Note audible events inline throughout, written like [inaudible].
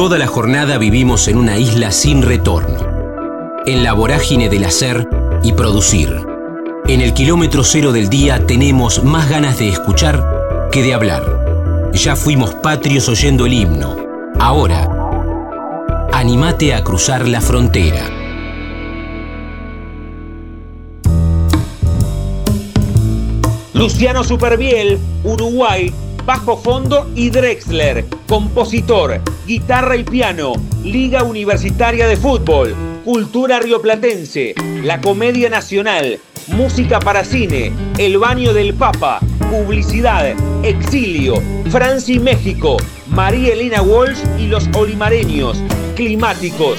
Toda la jornada vivimos en una isla sin retorno, en la vorágine del hacer y producir. En el kilómetro cero del día tenemos más ganas de escuchar que de hablar. Ya fuimos patrios oyendo el himno. Ahora, animate a cruzar la frontera. Luciano Superbiel, Uruguay, bajo fondo y Drexler, compositor, guitarra y piano, Liga Universitaria de Fútbol, Cultura Rioplatense, la Comedia Nacional, Música para Cine, El Baño del Papa, Publicidad, Exilio, Francia y México, María Elena Walsh y los Olimareños, Climáticos.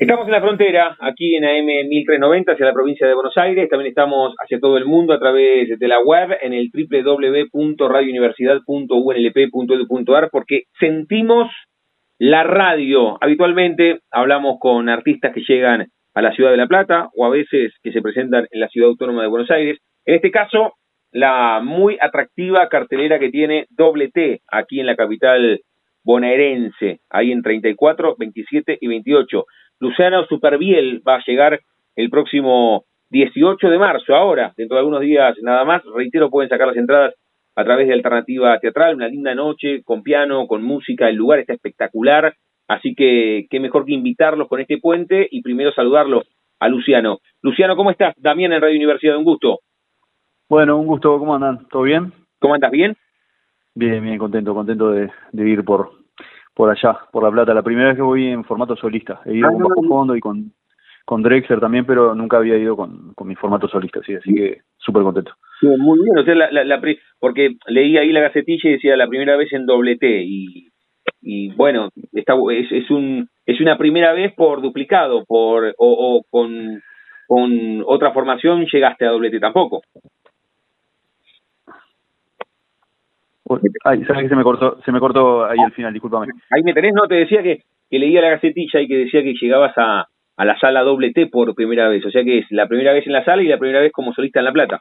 Estamos en la frontera, aquí en AM 1390 hacia la provincia de Buenos Aires. También estamos hacia todo el mundo a través de la web en el www.radiouniversidad.unlp.edu.ar porque sentimos la radio. Habitualmente hablamos con artistas que llegan a la ciudad de La Plata o a veces que se presentan en la ciudad autónoma de Buenos Aires. En este caso, la muy atractiva cartelera que tiene Doble T aquí en la capital bonaerense, ahí en 34, 27 y 28. Luciano Superbiel va a llegar el próximo 18 de marzo, ahora, dentro de algunos días nada más. Reitero, pueden sacar las entradas a través de Alternativa Teatral, una linda noche con piano, con música, el lugar está espectacular, así que qué mejor que invitarlos con este puente y primero saludarlo a Luciano. Luciano, ¿cómo estás? Damián en Radio Universidad, un gusto. Bueno, un gusto, ¿cómo andan? ¿Todo bien? ¿Cómo andas? ¿Bien? Bien, bien, contento, contento de, de ir por, por allá, por La Plata. La primera vez que voy en formato solista. He ido ah, con Bajo Fondo y con, con Drexler también, pero nunca había ido con, con mi formato solista, sí, así que súper contento. Sí, muy bien, o sea, la, la, porque leí ahí la gacetilla y decía la primera vez en doble T y, y bueno, está, es, es, un, es una primera vez por duplicado, por o, o con, con otra formación llegaste a doble T tampoco. Ay, sabes que se me cortó, se me cortó ahí al final, discúlpame. Ahí me tenés, no, te decía que, que leía la gacetilla y que decía que llegabas a, a la sala doble T por primera vez, o sea que es la primera vez en la sala y la primera vez como solista en La Plata.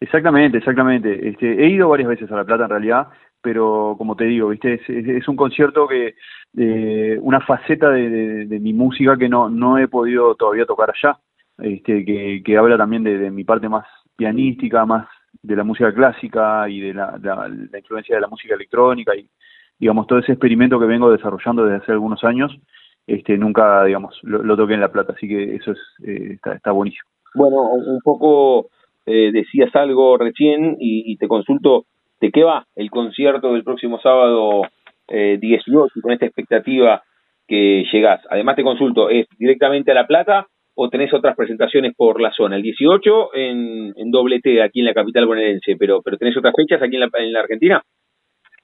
Exactamente, exactamente. Este, he ido varias veces a La Plata en realidad, pero como te digo, viste, es, es, un concierto que, eh, una faceta de, de, mi música que no, no he podido todavía tocar allá, este, que, que habla también de, de mi parte más pianística, más de la música clásica y de la, la, influencia de la música electrónica y digamos todo ese experimento que vengo desarrollando desde hace algunos años este nunca digamos lo, toqué en la plata así que eso es eh, está, está buenísimo. Bueno un poco eh, decías algo recién y, te consulto de qué va el concierto del próximo sábado eh, 18 con esta expectativa que llegás además te consulto es directamente a la plata o tenés otras presentaciones por la zona. El 18 en, en doble T aquí en la capital bonaerense, pero, pero tenés otras fechas aquí en la, en la Argentina.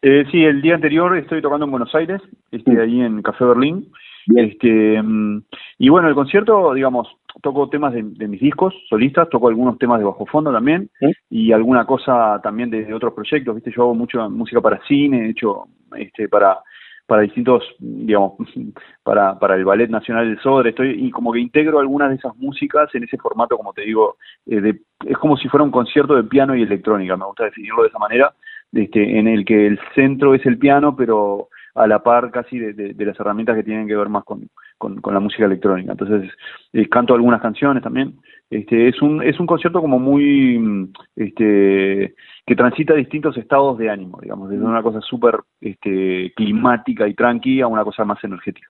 Eh, sí, el día anterior estoy tocando en Buenos Aires, este, ahí en Café Berlín. Este, mm, y bueno, el concierto, digamos, toco temas de, mis discos solistas, toco algunos temas de bajo fondo también, y alguna cosa también de, otros proyectos, viste, yo hago mucha música para cine, he hecho este, para para distintos, digamos, [laughs] para, para el Ballet Nacional del Sodre, estoy, y como que integro algunas de esas músicas en ese formato, como te digo, eh, de, es como si fuera un concierto de piano y electrónica, me gusta definirlo de esa manera, este, en el que el centro es el piano, pero a la par casi de, de, las herramientas que tienen que ver más con, con, con la música electrónica. Entonces, eh, canto algunas canciones también. Este, es un, es un concierto como muy, este, que transita distintos estados de ánimo, digamos, desde una cosa súper este, climática y tranqui a una cosa más energética.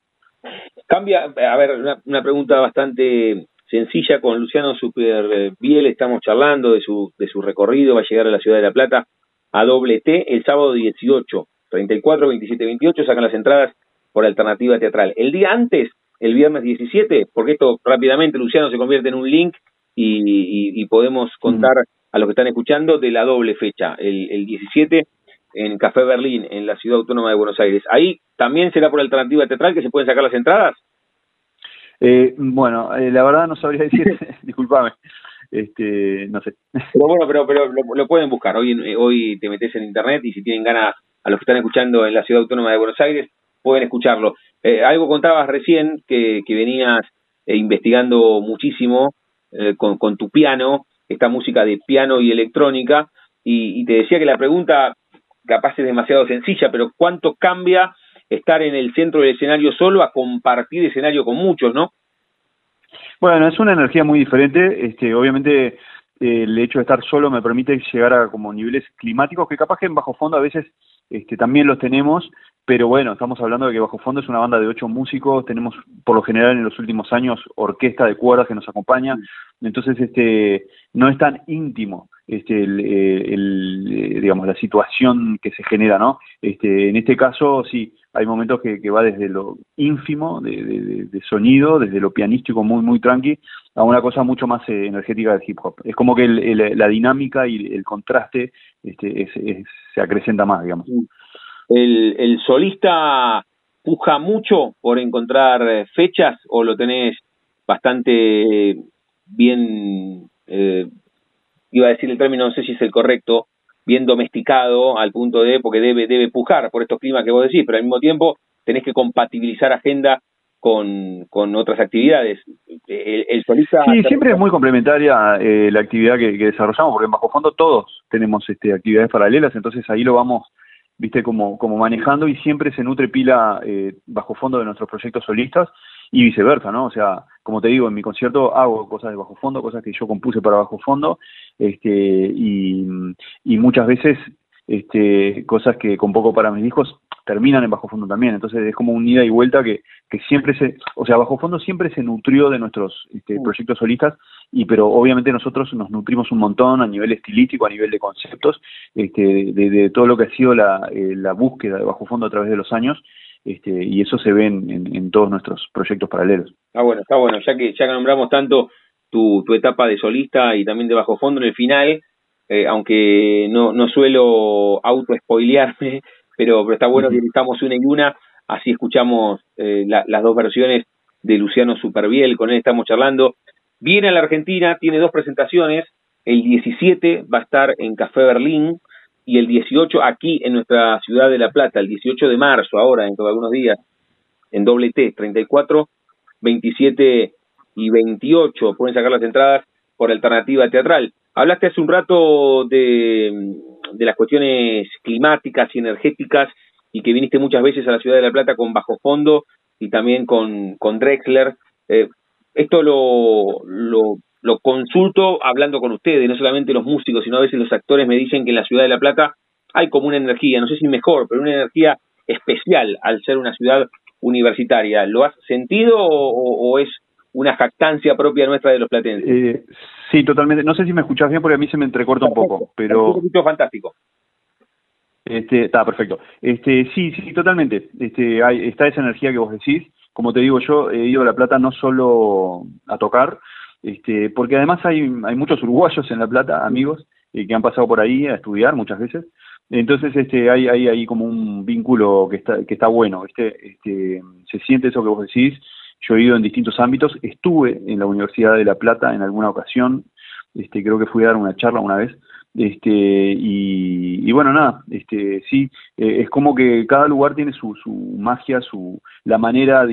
Cambia, a ver, una, una pregunta bastante sencilla con Luciano Superbiel, estamos charlando de su, de su recorrido, va a llegar a la ciudad de La Plata a doble T el sábado 18, 34, 27, 28, sacan las entradas por alternativa teatral. El día antes, el viernes 17, porque esto rápidamente, Luciano, se convierte en un link y, y, podemos contar a los que están escuchando de la doble fecha, el, el 17 en Café Berlín, en la ciudad autónoma de Buenos Aires. Ahí también será por alternativa teatral que se pueden sacar las entradas. Eh, bueno, eh, la verdad no sabría decir, [laughs] [laughs] disculpame, este, no sé. Pero bueno, pero, pero lo, pueden buscar. Hoy, hoy te metes en internet y si tienen ganas, a los que están escuchando en la ciudad autónoma de Buenos Aires, pueden escucharlo. Eh, algo contabas recién que, que venías investigando muchísimo con, con tu piano esta música de piano y electrónica, y, te decía que la pregunta capaz es demasiado sencilla, pero cuánto cambia estar en el centro del escenario solo a compartir escenario con muchos, ¿no? Bueno, es una energía muy diferente. Este, obviamente, el hecho de estar solo me permite llegar a como niveles climáticos que capaz que en bajo fondo a veces este, también los tenemos, pero bueno, estamos hablando de que Bajo Fondo es una banda de ocho músicos, tenemos por lo general en los últimos años orquesta de cuerdas que nos acompaña, entonces este no es tan íntimo este el, eh, el, digamos la situación que se genera, ¿no? Este en este caso sí hay momentos que, que va desde lo ínfimo de, de, sonido, desde lo pianístico muy muy tranqui a una cosa mucho más eh, energética del hip hop. Es como que la dinámica y el contraste este, se acrecenta más, digamos. ¿El, ¿El solista puja mucho por encontrar eh, fechas o lo tenés bastante bien, eh, iba a decir el término, no sé si es el correcto, bien domesticado al punto de, porque debe, debe pujar por estos climas que vos decís, pero al mismo tiempo tenés que compatibilizar agenda con, con otras actividades. El, solista... Sí, siempre es muy complementaria eh, la actividad que, que, desarrollamos, porque en Bajo Fondo todos tenemos este, actividades paralelas, entonces ahí lo vamos viste como, como manejando y siempre se nutre pila eh, bajo fondo de nuestros proyectos solistas y viceversa, ¿no? O sea, como te digo, en mi concierto hago cosas de bajo fondo, cosas que yo compuse para bajo fondo, este, y, y muchas veces este, cosas que con poco para mis discos terminan en bajo fondo también. Entonces es como un ida y vuelta que, que siempre se, o sea, bajo fondo siempre se nutrió de nuestros este, proyectos solistas, y pero obviamente nosotros nos nutrimos un montón a nivel estilístico, a nivel de conceptos, este, de, de todo lo que ha sido la, eh, la búsqueda de bajo fondo a través de los años. Este, y eso se ve en, en, todos nuestros proyectos paralelos. Ah, bueno, está bueno, ya que ya que nombramos tanto tu, tu etapa de solista y también de bajo fondo en el final, eh, aunque no, no suelo auto-spoilearme, [laughs] pero, pero está bueno que estamos una y una, así escuchamos eh, las dos versiones de Luciano Superviel, con él estamos charlando. Viene a la Argentina, tiene dos presentaciones, el 17 va a estar en Café Berlín y el 18 aquí en nuestra ciudad de La Plata, el 18 de marzo, ahora, dentro de algunos días, en doble T, 34, 27 y 28. Pueden sacar las entradas por alternativa teatral. Hablaste hace un rato de, de las cuestiones climáticas y energéticas y que viniste muchas veces a la ciudad de La Plata con Bajo Fondo y también con, Drexler. Eh, esto lo, lo, consulto hablando con ustedes, no solamente los músicos, sino a veces los actores me dicen que en la ciudad de La Plata hay como una energía, no sé si mejor, pero una energía especial al ser una ciudad universitaria. ¿Lo has sentido o es una jactancia propia nuestra de los platenses. Eh, sí, totalmente. No sé si me escuchás bien porque a mí se me entrecorta un poco, pero... Un fantástico. Este, está perfecto. Este, sí, sí, totalmente. Este, hay, está esa energía que vos decís. Como te digo, yo he ido a La Plata no solo a tocar, este, porque además hay, hay muchos uruguayos en La Plata, amigos, eh, que han pasado por ahí a estudiar muchas veces. Entonces, este, hay, hay ahí como un vínculo que está, que está bueno, Este, este, se siente eso que vos decís, yo he ido en distintos ámbitos, estuve en la Universidad de La Plata en alguna ocasión, este, creo que fui a dar una charla una vez, este, y, bueno, nada, este, sí, eh, es como que cada lugar tiene su, su magia, su, la manera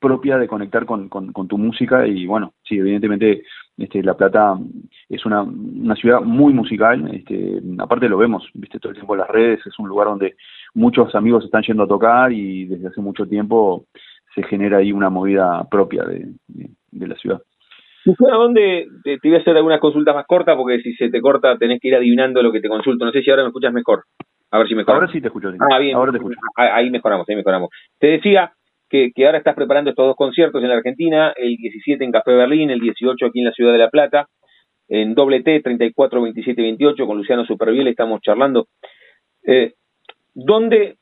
propia de conectar con, tu música, y bueno, sí, evidentemente, este, La Plata es una, una ciudad muy musical, este, aparte lo vemos, viste, todo el tiempo en las redes, es un lugar donde muchos amigos están yendo a tocar y desde hace mucho tiempo se genera ahí una movida propia de, de, la ciudad. ¿A dónde te, te, voy a hacer algunas consultas más cortas? Porque si se te corta tenés que ir adivinando lo que te consulto. No sé si ahora me escuchas mejor. A ver si mejor. Ahora sí te escucho. Ah, bien. Ahora te escucho. Ahí mejoramos, ahí mejoramos. Te decía que, que ahora estás preparando estos dos conciertos en la Argentina, el 17 en Café Berlín, el 18 aquí en la Ciudad de La Plata, en doble T, 34, 27 28, con Luciano Superviel estamos charlando. Eh, ¿Dónde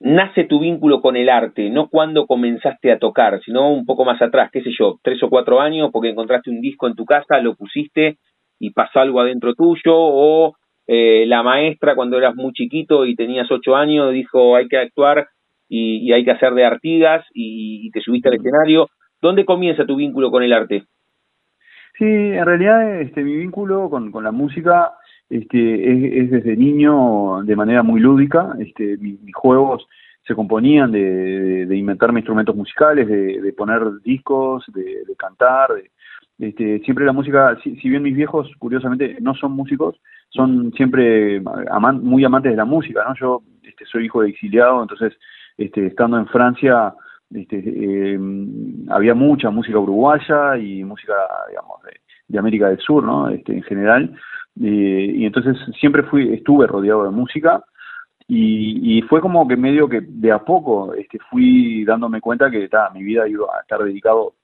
nace tu vínculo con el arte, no cuando comenzaste a tocar, sino un poco más atrás, qué sé yo, tres o cuatro años, porque encontraste un disco en tu casa, lo pusiste y pasó algo adentro tuyo, o eh, la maestra cuando eras muy chiquito y tenías ocho años dijo hay que actuar y, hay que hacer de artigas y, te subiste al escenario. ¿Dónde comienza tu vínculo con el arte? Sí, en realidad este, mi vínculo con, con la música este, es, desde niño de manera muy lúdica. Este, mis, juegos se componían de, de, inventarme instrumentos musicales, de, de poner discos, de, cantar. este, siempre la música, si, bien mis viejos, curiosamente, no son músicos, son siempre muy amantes de la música, ¿no? Yo este, soy hijo de exiliado, entonces este, estando en Francia este, eh, había mucha música uruguaya y música, digamos, de, América del Sur, ¿no? Este, en general. Eh, y entonces siempre fui, estuve rodeado de música y, fue como que medio que de a poco este, fui dándome cuenta que ta, mi vida iba a estar dedicado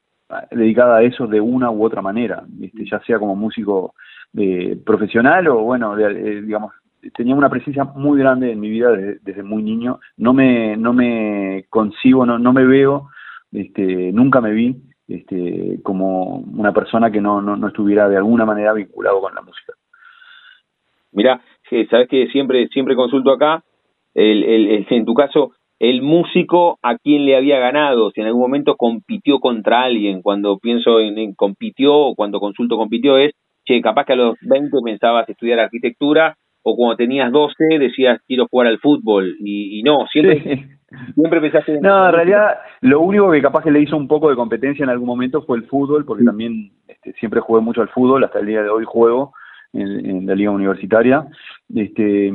dedicada a eso de una u otra manera, este, ya sea como músico eh, profesional o bueno, eh, digamos, tenía una presencia muy grande en mi vida desde, muy niño. No me, no me concibo, no, no me veo, este, nunca me vi este, como una persona que no, no, estuviera de alguna manera vinculado con la música. Mira, sabes que siempre, siempre consulto acá, el, el, [laughs] en tu caso, el músico a quién le había ganado, si en algún momento compitió contra alguien, cuando pienso en, compitió o cuando consulto compitió es, che, capaz que a los 20 pensabas estudiar arquitectura o cuando tenías 12 decías quiero jugar al fútbol y, no, siempre, siempre pensaste... no, en realidad lo único que capaz que le hizo un poco de competencia en algún momento fue el fútbol, porque también este, siempre jugué mucho al fútbol, hasta el día de hoy juego en, en la liga universitaria, este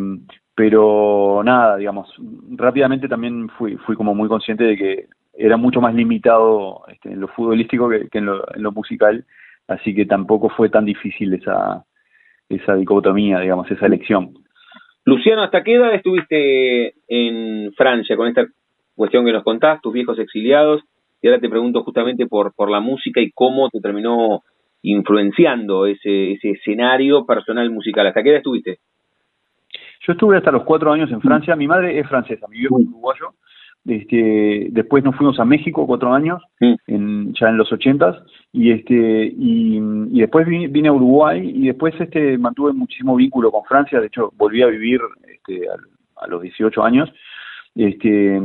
pero nada, digamos, rápidamente también fui, fui como muy consciente de que era mucho más limitado este, en lo futbolístico que, en, lo, musical, así que tampoco fue tan difícil esa, esa dicotomía, digamos, esa elección. Luciano, ¿hasta qué edad estuviste en Francia con esta cuestión que nos contás, tus viejos exiliados? Y ahora te pregunto justamente por, por la música y cómo te terminó influenciando ese, ese escenario personal musical. ¿Hasta qué edad estuviste? Yo estuve hasta los cuatro años en Francia. Mi madre es francesa, mi viejo es uruguayo. Este, después nos fuimos a México cuatro años, en, ya en los ochentas, y este y, después vine, a Uruguay y después este mantuve muchísimo vínculo con Francia. De hecho, volví a vivir este, a, los 18 años. Este,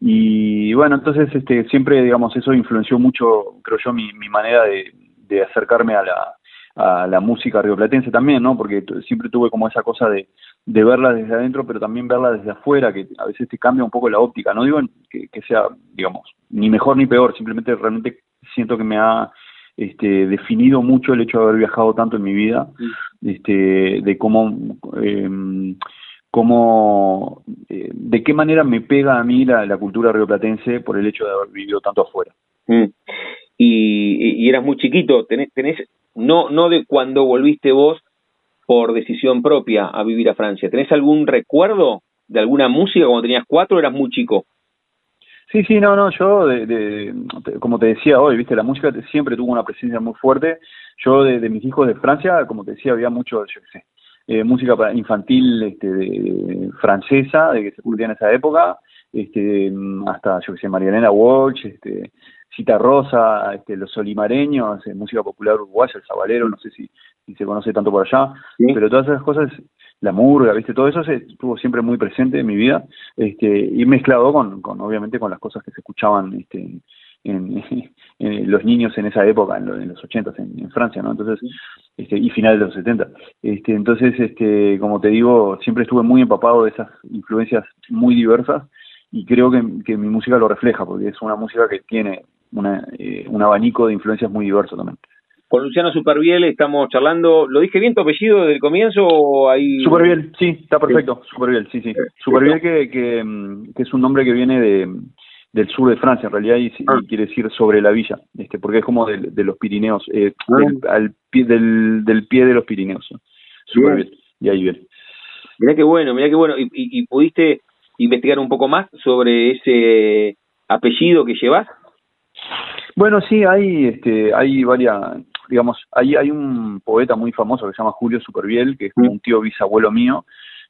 y bueno, entonces este, siempre, digamos, eso influenció mucho, creo yo, mi, mi manera de, de acercarme a la, a la música rioplatense también, ¿no? Porque siempre tuve como esa cosa de, de verla desde adentro, pero también verla desde afuera, que a veces te cambia un poco la óptica. No digo que, que sea, digamos, ni mejor ni peor, simplemente realmente siento que me ha este, definido mucho el hecho de haber viajado tanto en mi vida, este, de cómo, eh, cómo eh, de qué manera me pega a mí la, la, cultura rioplatense por el hecho de haber vivido tanto afuera. Mm. Y, eras muy chiquito, tenés, tenés no, no de cuando volviste vos por decisión propia a vivir a Francia. ¿Tenés algún recuerdo de alguna música cuando tenías cuatro o eras muy chico? Sí, sí, no, no, yo, de, como te decía hoy, viste, la música siempre tuvo una presencia muy fuerte. Yo, de, mis hijos de Francia, como te decía, había mucho, yo qué sé, eh, música infantil este, de, francesa, de que se publicaba en esa época, este, hasta, yo qué sé, Marianela Walsh, este, Cita Rosa, este, los solimareños, música popular uruguaya, el sabalero, no sé si, se conoce tanto por allá, pero todas esas cosas, la murga, viste, todo eso se, estuvo siempre muy presente en mi vida, este, y mezclado con, con obviamente con las cosas que se escuchaban este, en, [laughs] los niños en esa época, en, los 80 en, en, Francia, ¿no? Entonces, este, y finales de los 70. Este, entonces, este, como te digo, siempre estuve muy empapado de esas influencias muy diversas y creo que, que mi música lo refleja, porque es una música que tiene una, eh, un abanico de influencias muy diverso también. Con Luciano Superbiel estamos charlando. ¿Lo dije bien tu apellido desde el comienzo o ahí? Superbiel, sí, está perfecto. Superbiel, sí, sí. Superbiel que, que, que, es un nombre que viene de, del sur de Francia en realidad y, ah. quiere decir sobre la villa, este, porque es como de, de los Pirineos, eh, ah. del, al pie, del, del pie de los Pirineos. Superbiel, y ahí viene. Mirá qué bueno, mirá qué bueno. ¿Y, y pudiste investigar un poco más sobre ese apellido que llevas? Bueno, sí, hay, este, hay varias, digamos, hay, hay un poeta muy famoso que se llama Julio Superviel, que es un tío bisabuelo mío,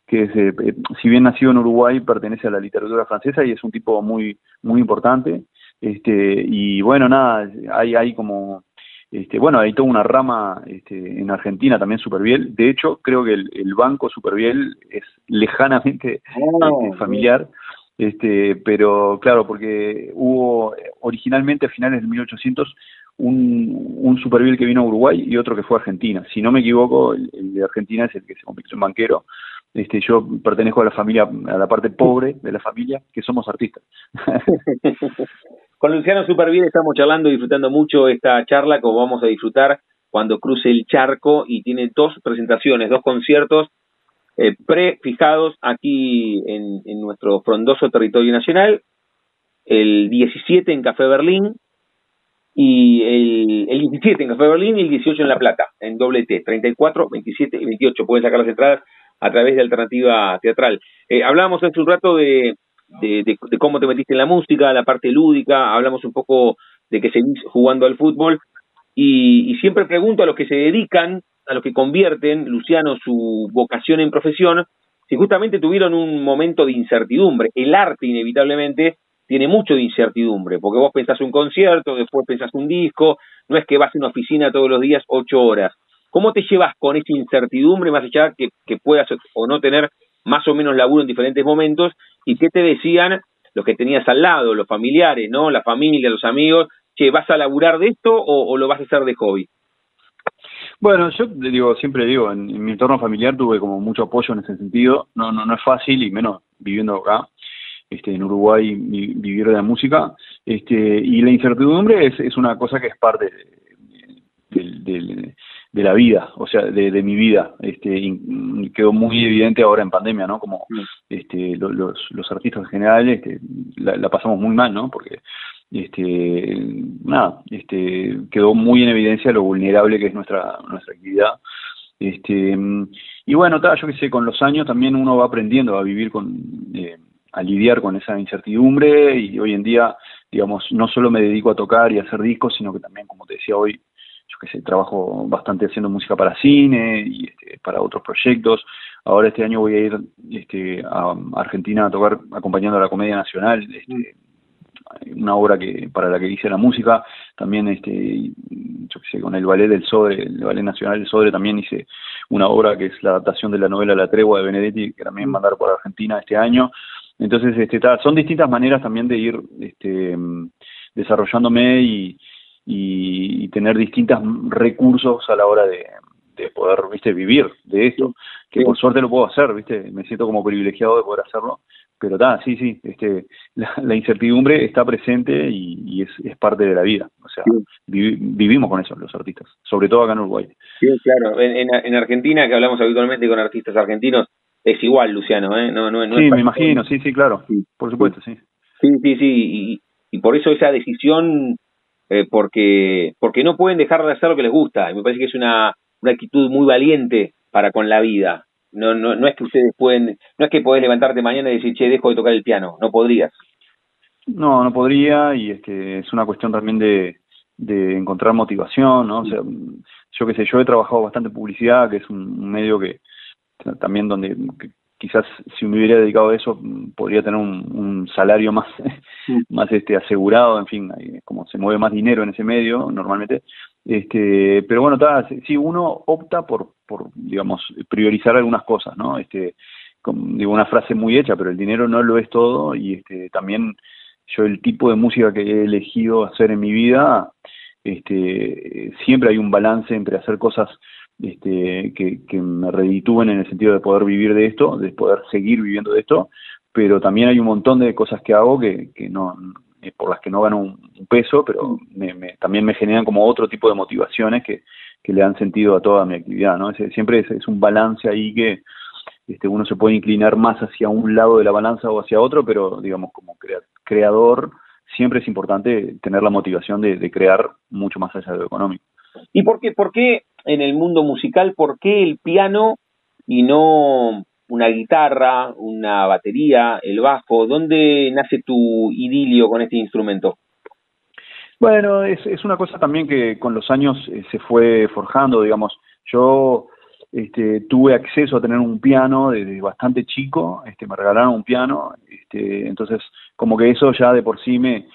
que es, eh, eh, si bien nacido en Uruguay, pertenece a la literatura francesa y es un tipo muy, muy importante. Este, y bueno, nada, hay, hay como, este, bueno, hay toda una rama este, en Argentina también Superviel. De hecho, creo que el, el banco Superviel es lejanamente ah, este, familiar. Este, pero claro, porque hubo originalmente a finales del 1800 un, un superviel que vino a Uruguay y otro que fue a Argentina. Si no me equivoco, el, de Argentina es el que se convirtió en banquero. Este, yo pertenezco a la familia, a la parte pobre de la familia, que somos artistas. [laughs] Con Luciano Superviel estamos charlando y disfrutando mucho esta charla, como vamos a disfrutar cuando cruce el charco y tiene dos presentaciones, dos conciertos eh, prefijados aquí en, en nuestro frondoso territorio nacional, el 17 en Café Berlín y el, el 17 en Café Berlín y el 18 en La Plata, en doble T, 34, 27 y 28. Pueden sacar las entradas a través de Alternativa Teatral. Eh, hablábamos hace un rato de, de, de, cómo te metiste en la música, la parte lúdica, hablamos un poco de que seguís jugando al fútbol y, y siempre pregunto a los que se dedican, a los que convierten, Luciano, su vocación en profesión, si justamente tuvieron un momento de incertidumbre. El arte, inevitablemente, tiene mucho de incertidumbre, porque vos pensás un concierto, después pensás un disco, no es que vas a una oficina todos los días ocho horas. ¿Cómo te llevas con esa incertidumbre, más allá que, que puedas o no tener más o menos laburo en diferentes momentos? ¿Y qué te decían los que tenías al lado, los familiares, no la familia, los amigos? Che, ¿vas a laburar de esto o, lo vas a hacer de hobby? Bueno, yo digo, siempre digo, en, en, mi entorno familiar tuve como mucho apoyo en ese sentido. No, no, no es fácil y menos viviendo acá este, en Uruguay vivir de la música, este, y la incertidumbre es, es una cosa que es parte de, de, la vida, o sea, de, de mi vida, este, quedó muy evidente ahora en pandemia, ¿no? Como este, los, los artistas en general este, la, pasamos muy mal, ¿no? Porque este nada este quedó muy en evidencia lo vulnerable que es nuestra nuestra actividad este y bueno yo que sé con los años también uno va aprendiendo a vivir con eh, a lidiar con esa incertidumbre y hoy en día, digamos, no solo me dedico a tocar y a hacer discos, sino que también, como te decía hoy, yo que sé, trabajo bastante haciendo música para cine y este, para otros proyectos. Ahora este año voy a ir este, a Argentina a tocar acompañando a la Comedia Nacional, este, una obra que para la que hice la música, también este yo que sé, con el ballet del Sodre, el ballet nacional del Sodre también hice una obra que es la adaptación de la novela La Tregua de Benedetti, que también mandar por Argentina este año. Entonces, este, son distintas maneras también de ir este, desarrollándome y, y, tener distintos recursos a la hora de, de poder, viste, vivir de esto, que por suerte lo puedo hacer, viste, me siento como privilegiado de poder hacerlo, pero está, sí, sí, este, la, incertidumbre está presente y, es, es, parte de la vida, o sea, vivimos con eso los artistas, sobre todo acá en Uruguay. Sí, claro, en, en Argentina, que hablamos habitualmente con artistas argentinos, es igual, Luciano, ¿eh? No, no, no sí, me imagino, sí, sí, claro, por supuesto, sí. Sí, sí, sí, y, por eso esa decisión, eh, porque porque no pueden dejar de hacer lo que les gusta, y me parece que es una, una actitud muy valiente para con la vida. No, no, no es que ustedes pueden, no es que podés levantarte mañana y decir, che, dejo de tocar el piano, no podrías. No, no podría, y es que es una cuestión también de, de encontrar motivación, ¿no? O sea, yo qué sé, yo he trabajado bastante en publicidad, que es un medio que, también donde quizás si me hubiera dedicado a eso podría tener un, salario más [laughs] más este asegurado en fin como se mueve más dinero en ese medio normalmente este pero bueno está si uno opta por por digamos priorizar algunas cosas no este digo una frase muy hecha pero el dinero no lo es todo y este también yo el tipo de música que he elegido hacer en mi vida este siempre hay un balance entre hacer cosas este, que, que me reditúen en el sentido de poder vivir de esto, de poder seguir viviendo de esto, pero también hay un montón de cosas que hago que, que no por las que no gano un, peso, pero me, me, también me generan como otro tipo de motivaciones que, que le dan sentido a toda mi actividad, ¿no? siempre es, es, un balance ahí que este, uno se puede inclinar más hacia un lado de la balanza o hacia otro, pero digamos como creador siempre es importante tener la motivación de, de crear mucho más allá de lo económico. ¿Y por qué, por qué en el mundo musical, por qué el piano y no una guitarra, una batería, el bajo? ¿Dónde nace tu idilio con este instrumento? Bueno, es, es una cosa también que con los años eh, se fue forjando, digamos. Yo este, tuve acceso a tener un piano desde bastante chico, este, me regalaron un piano, este, entonces como que eso ya de por sí me,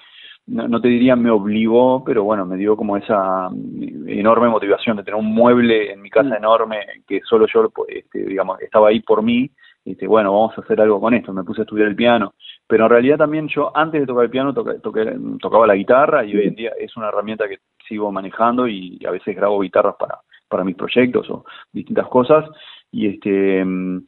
no, te diría me obligó, pero bueno, me dio como esa mm, enorme motivación de tener un mueble en mi casa mm. enorme que solo yo, este, digamos, estaba ahí por mí. Este, bueno, vamos a hacer algo con esto. Me puse a estudiar el piano. Pero en realidad también yo, antes de tocar el piano, tocaba la guitarra y hoy en día es una herramienta que sigo manejando y a veces grabo guitarras para, para mis proyectos o distintas cosas. Y este. Mm,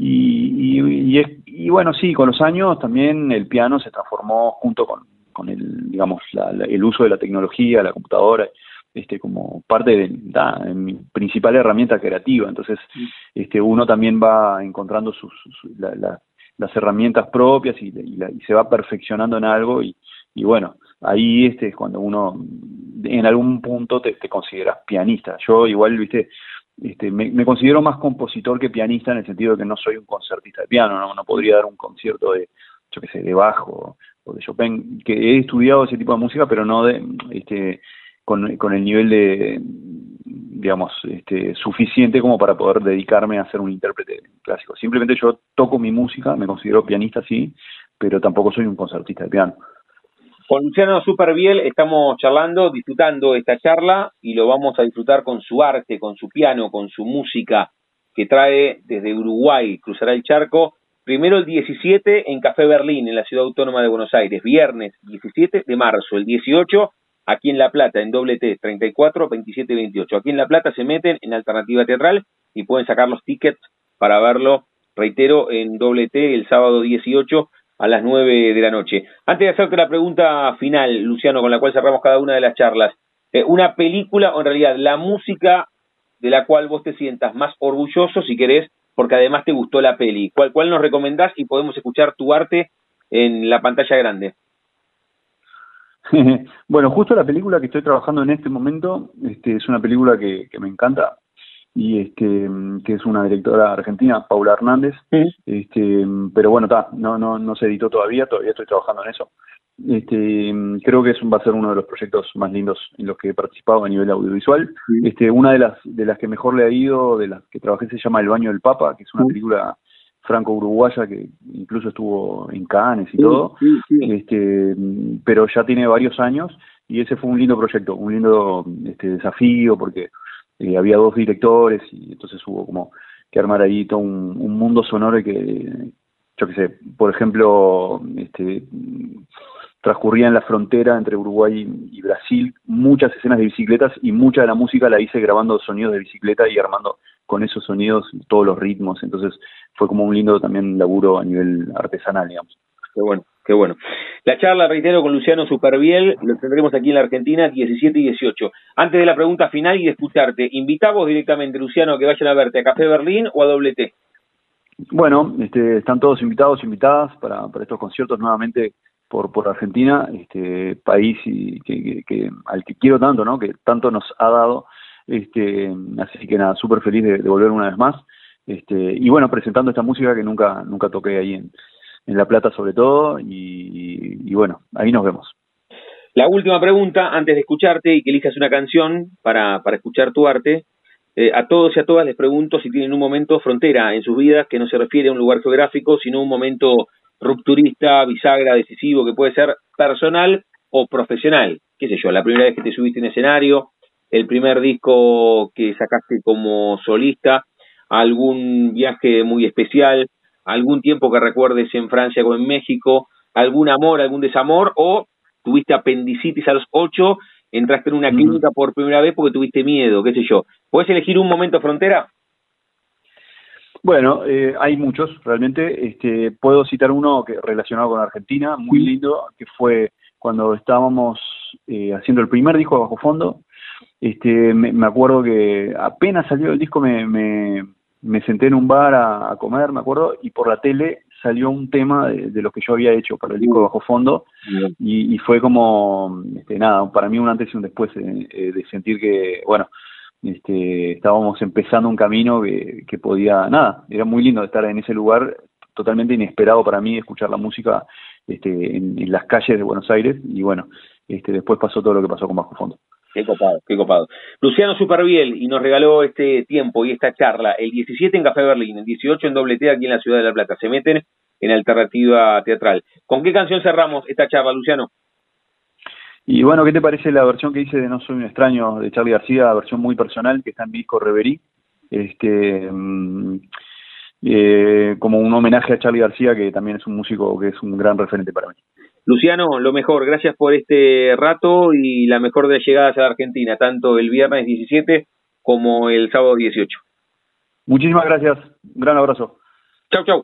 y, y, y, bueno, sí, con los años también el piano se transformó junto con, con el, digamos, el uso de la tecnología, la computadora, este, como parte de, mi principal herramienta creativa. Entonces, este, uno también va encontrando sus, las herramientas propias y, se va perfeccionando en algo y, bueno, ahí este es cuando uno en algún punto te, te consideras pianista. Yo igual, viste, este, me, considero más compositor que pianista en el sentido de que no soy un concertista de piano, no, no podría dar un concierto de, yo qué sé, de bajo de Chopin, que he estudiado ese tipo de música, pero no de, este, con, con el nivel de, digamos, este, suficiente como para poder dedicarme a ser un intérprete clásico. Simplemente yo toco mi música, me considero pianista, sí, pero tampoco soy un concertista de piano. Con Luciano Superbiel estamos charlando, disfrutando esta charla y lo vamos a disfrutar con su arte, con su piano, con su música que trae desde Uruguay, cruzará el charco. Primero el 17 en Café Berlín, en la Ciudad Autónoma de Buenos Aires, viernes 17 de marzo, el 18 aquí en La Plata, en doble T, 34 27 28. Aquí en La Plata se meten en Alternativa Teatral y pueden sacar los tickets para verlo, reitero, en doble T el sábado 18 a las 9 de la noche. Antes de hacerte la pregunta final, Luciano, con la cual cerramos cada una de las charlas, eh, una película, o en realidad la música de la cual vos te sientas más orgulloso, si querés, porque además te gustó la peli. ¿Cuál, cuál nos recomendás y podemos escuchar tu arte en la pantalla grande? [laughs] bueno, justo la película que estoy trabajando en este momento este, es una película que, que me encanta y este que es una directora argentina, Paula Hernández, este pero bueno, está, no no no se editó todavía, todavía estoy trabajando en eso. Este creo que es va a ser uno de los proyectos más lindos en los que he participado a nivel audiovisual. Este una de las de las que mejor le ha ido, de las que trabajé se llama El baño del Papa, que es una película franco-uruguaya que incluso estuvo en Cannes y todo, este pero ya tiene varios años y ese fue un lindo proyecto, un lindo este, desafío porque eh, había dos directores y entonces hubo como que armar ahí todo un, mundo sonoro que, yo qué sé, por ejemplo, este, transcurría en la frontera entre Uruguay y Brasil muchas escenas de bicicletas y mucha de la música la hice grabando sonidos de bicicleta y armando con esos sonidos todos los ritmos, entonces fue como un lindo también laburo a nivel artesanal, digamos. Qué bueno. Qué bueno. La charla, reitero, con Luciano Superbiel, lo tendremos aquí en la Argentina, 17 y 18. Antes de la pregunta final y de escucharte, invitamos directamente, Luciano, a que vayan a verte a Café Berlín o a Doble T. Bueno, este, están todos invitados, invitadas para, estos conciertos nuevamente por, por Argentina, este país y que, al que quiero tanto, ¿no? Que tanto nos ha dado. Este, así que nada, súper feliz de, volver una vez más. Este, y bueno, presentando esta música que nunca, nunca toqué ahí en, en La Plata sobre todo, y, bueno, ahí nos vemos. La última pregunta, antes de escucharte y que elijas una canción para, para escuchar tu arte, eh, a todos y a todas les pregunto si tienen un momento frontera en sus vidas que no se refiere a un lugar geográfico, sino un momento rupturista, bisagra, decisivo, que puede ser personal o profesional. ¿Qué sé yo? La primera vez que te subiste en escenario, el primer disco que sacaste como solista, algún viaje muy especial, algún tiempo que recuerdes en Francia o en México, algún amor, algún desamor, o tuviste apendicitis a los ocho, entraste en una clínica por primera vez porque tuviste miedo, qué sé yo. ¿Puedes elegir un momento frontera? Bueno, eh, hay muchos realmente. Este, puedo citar uno que relacionado con Argentina, muy lindo, que fue cuando estábamos eh, haciendo el primer disco de Bajo Fondo. Este, me, acuerdo que apenas salió el disco me, me senté en un bar a, comer, me acuerdo, y por la tele salió un tema de, lo que yo había hecho para el disco Bajo Fondo y, fue como, este, nada, para mí un antes y un después eh, eh, de sentir que, bueno, este, estábamos empezando un camino que, que podía, nada, era muy lindo estar en ese lugar, totalmente inesperado para mí escuchar la música este, en, en las calles de Buenos Aires y bueno, este, después pasó todo lo que pasó con Bajo Fondo. Qué copado, qué copado. Luciano Superbiel y nos regaló este tiempo y esta charla, el 17 en Café Berlín, el 18 en Doble T aquí en la Ciudad de La Plata. Se meten en alternativa teatral. ¿Con qué canción cerramos esta charla, Luciano? Y bueno, ¿qué te parece la versión que hice de No Soy un extraño de Charlie García, versión muy personal que está en disco Reverí? Este, mm, eh, como un homenaje a Charlie García, que también es un músico que es un gran referente para mí. Luciano, lo mejor, gracias por este rato y la mejor de las llegadas a la Argentina, tanto el viernes 17 como el sábado 18. Muchísimas gracias, un gran abrazo. Chau, chau.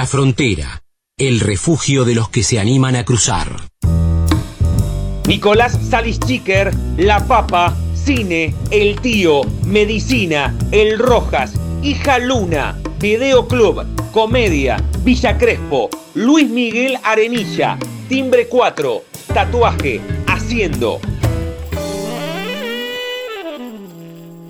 La frontera, el refugio de los que se animan a cruzar. Nicolás Salischiker, La Papa, Cine, El Tío, Medicina, El Rojas, Hija Luna, Video Club, Comedia, Villa Crespo, Luis Miguel Arenilla, Timbre 4, Tatuaje, Haciendo,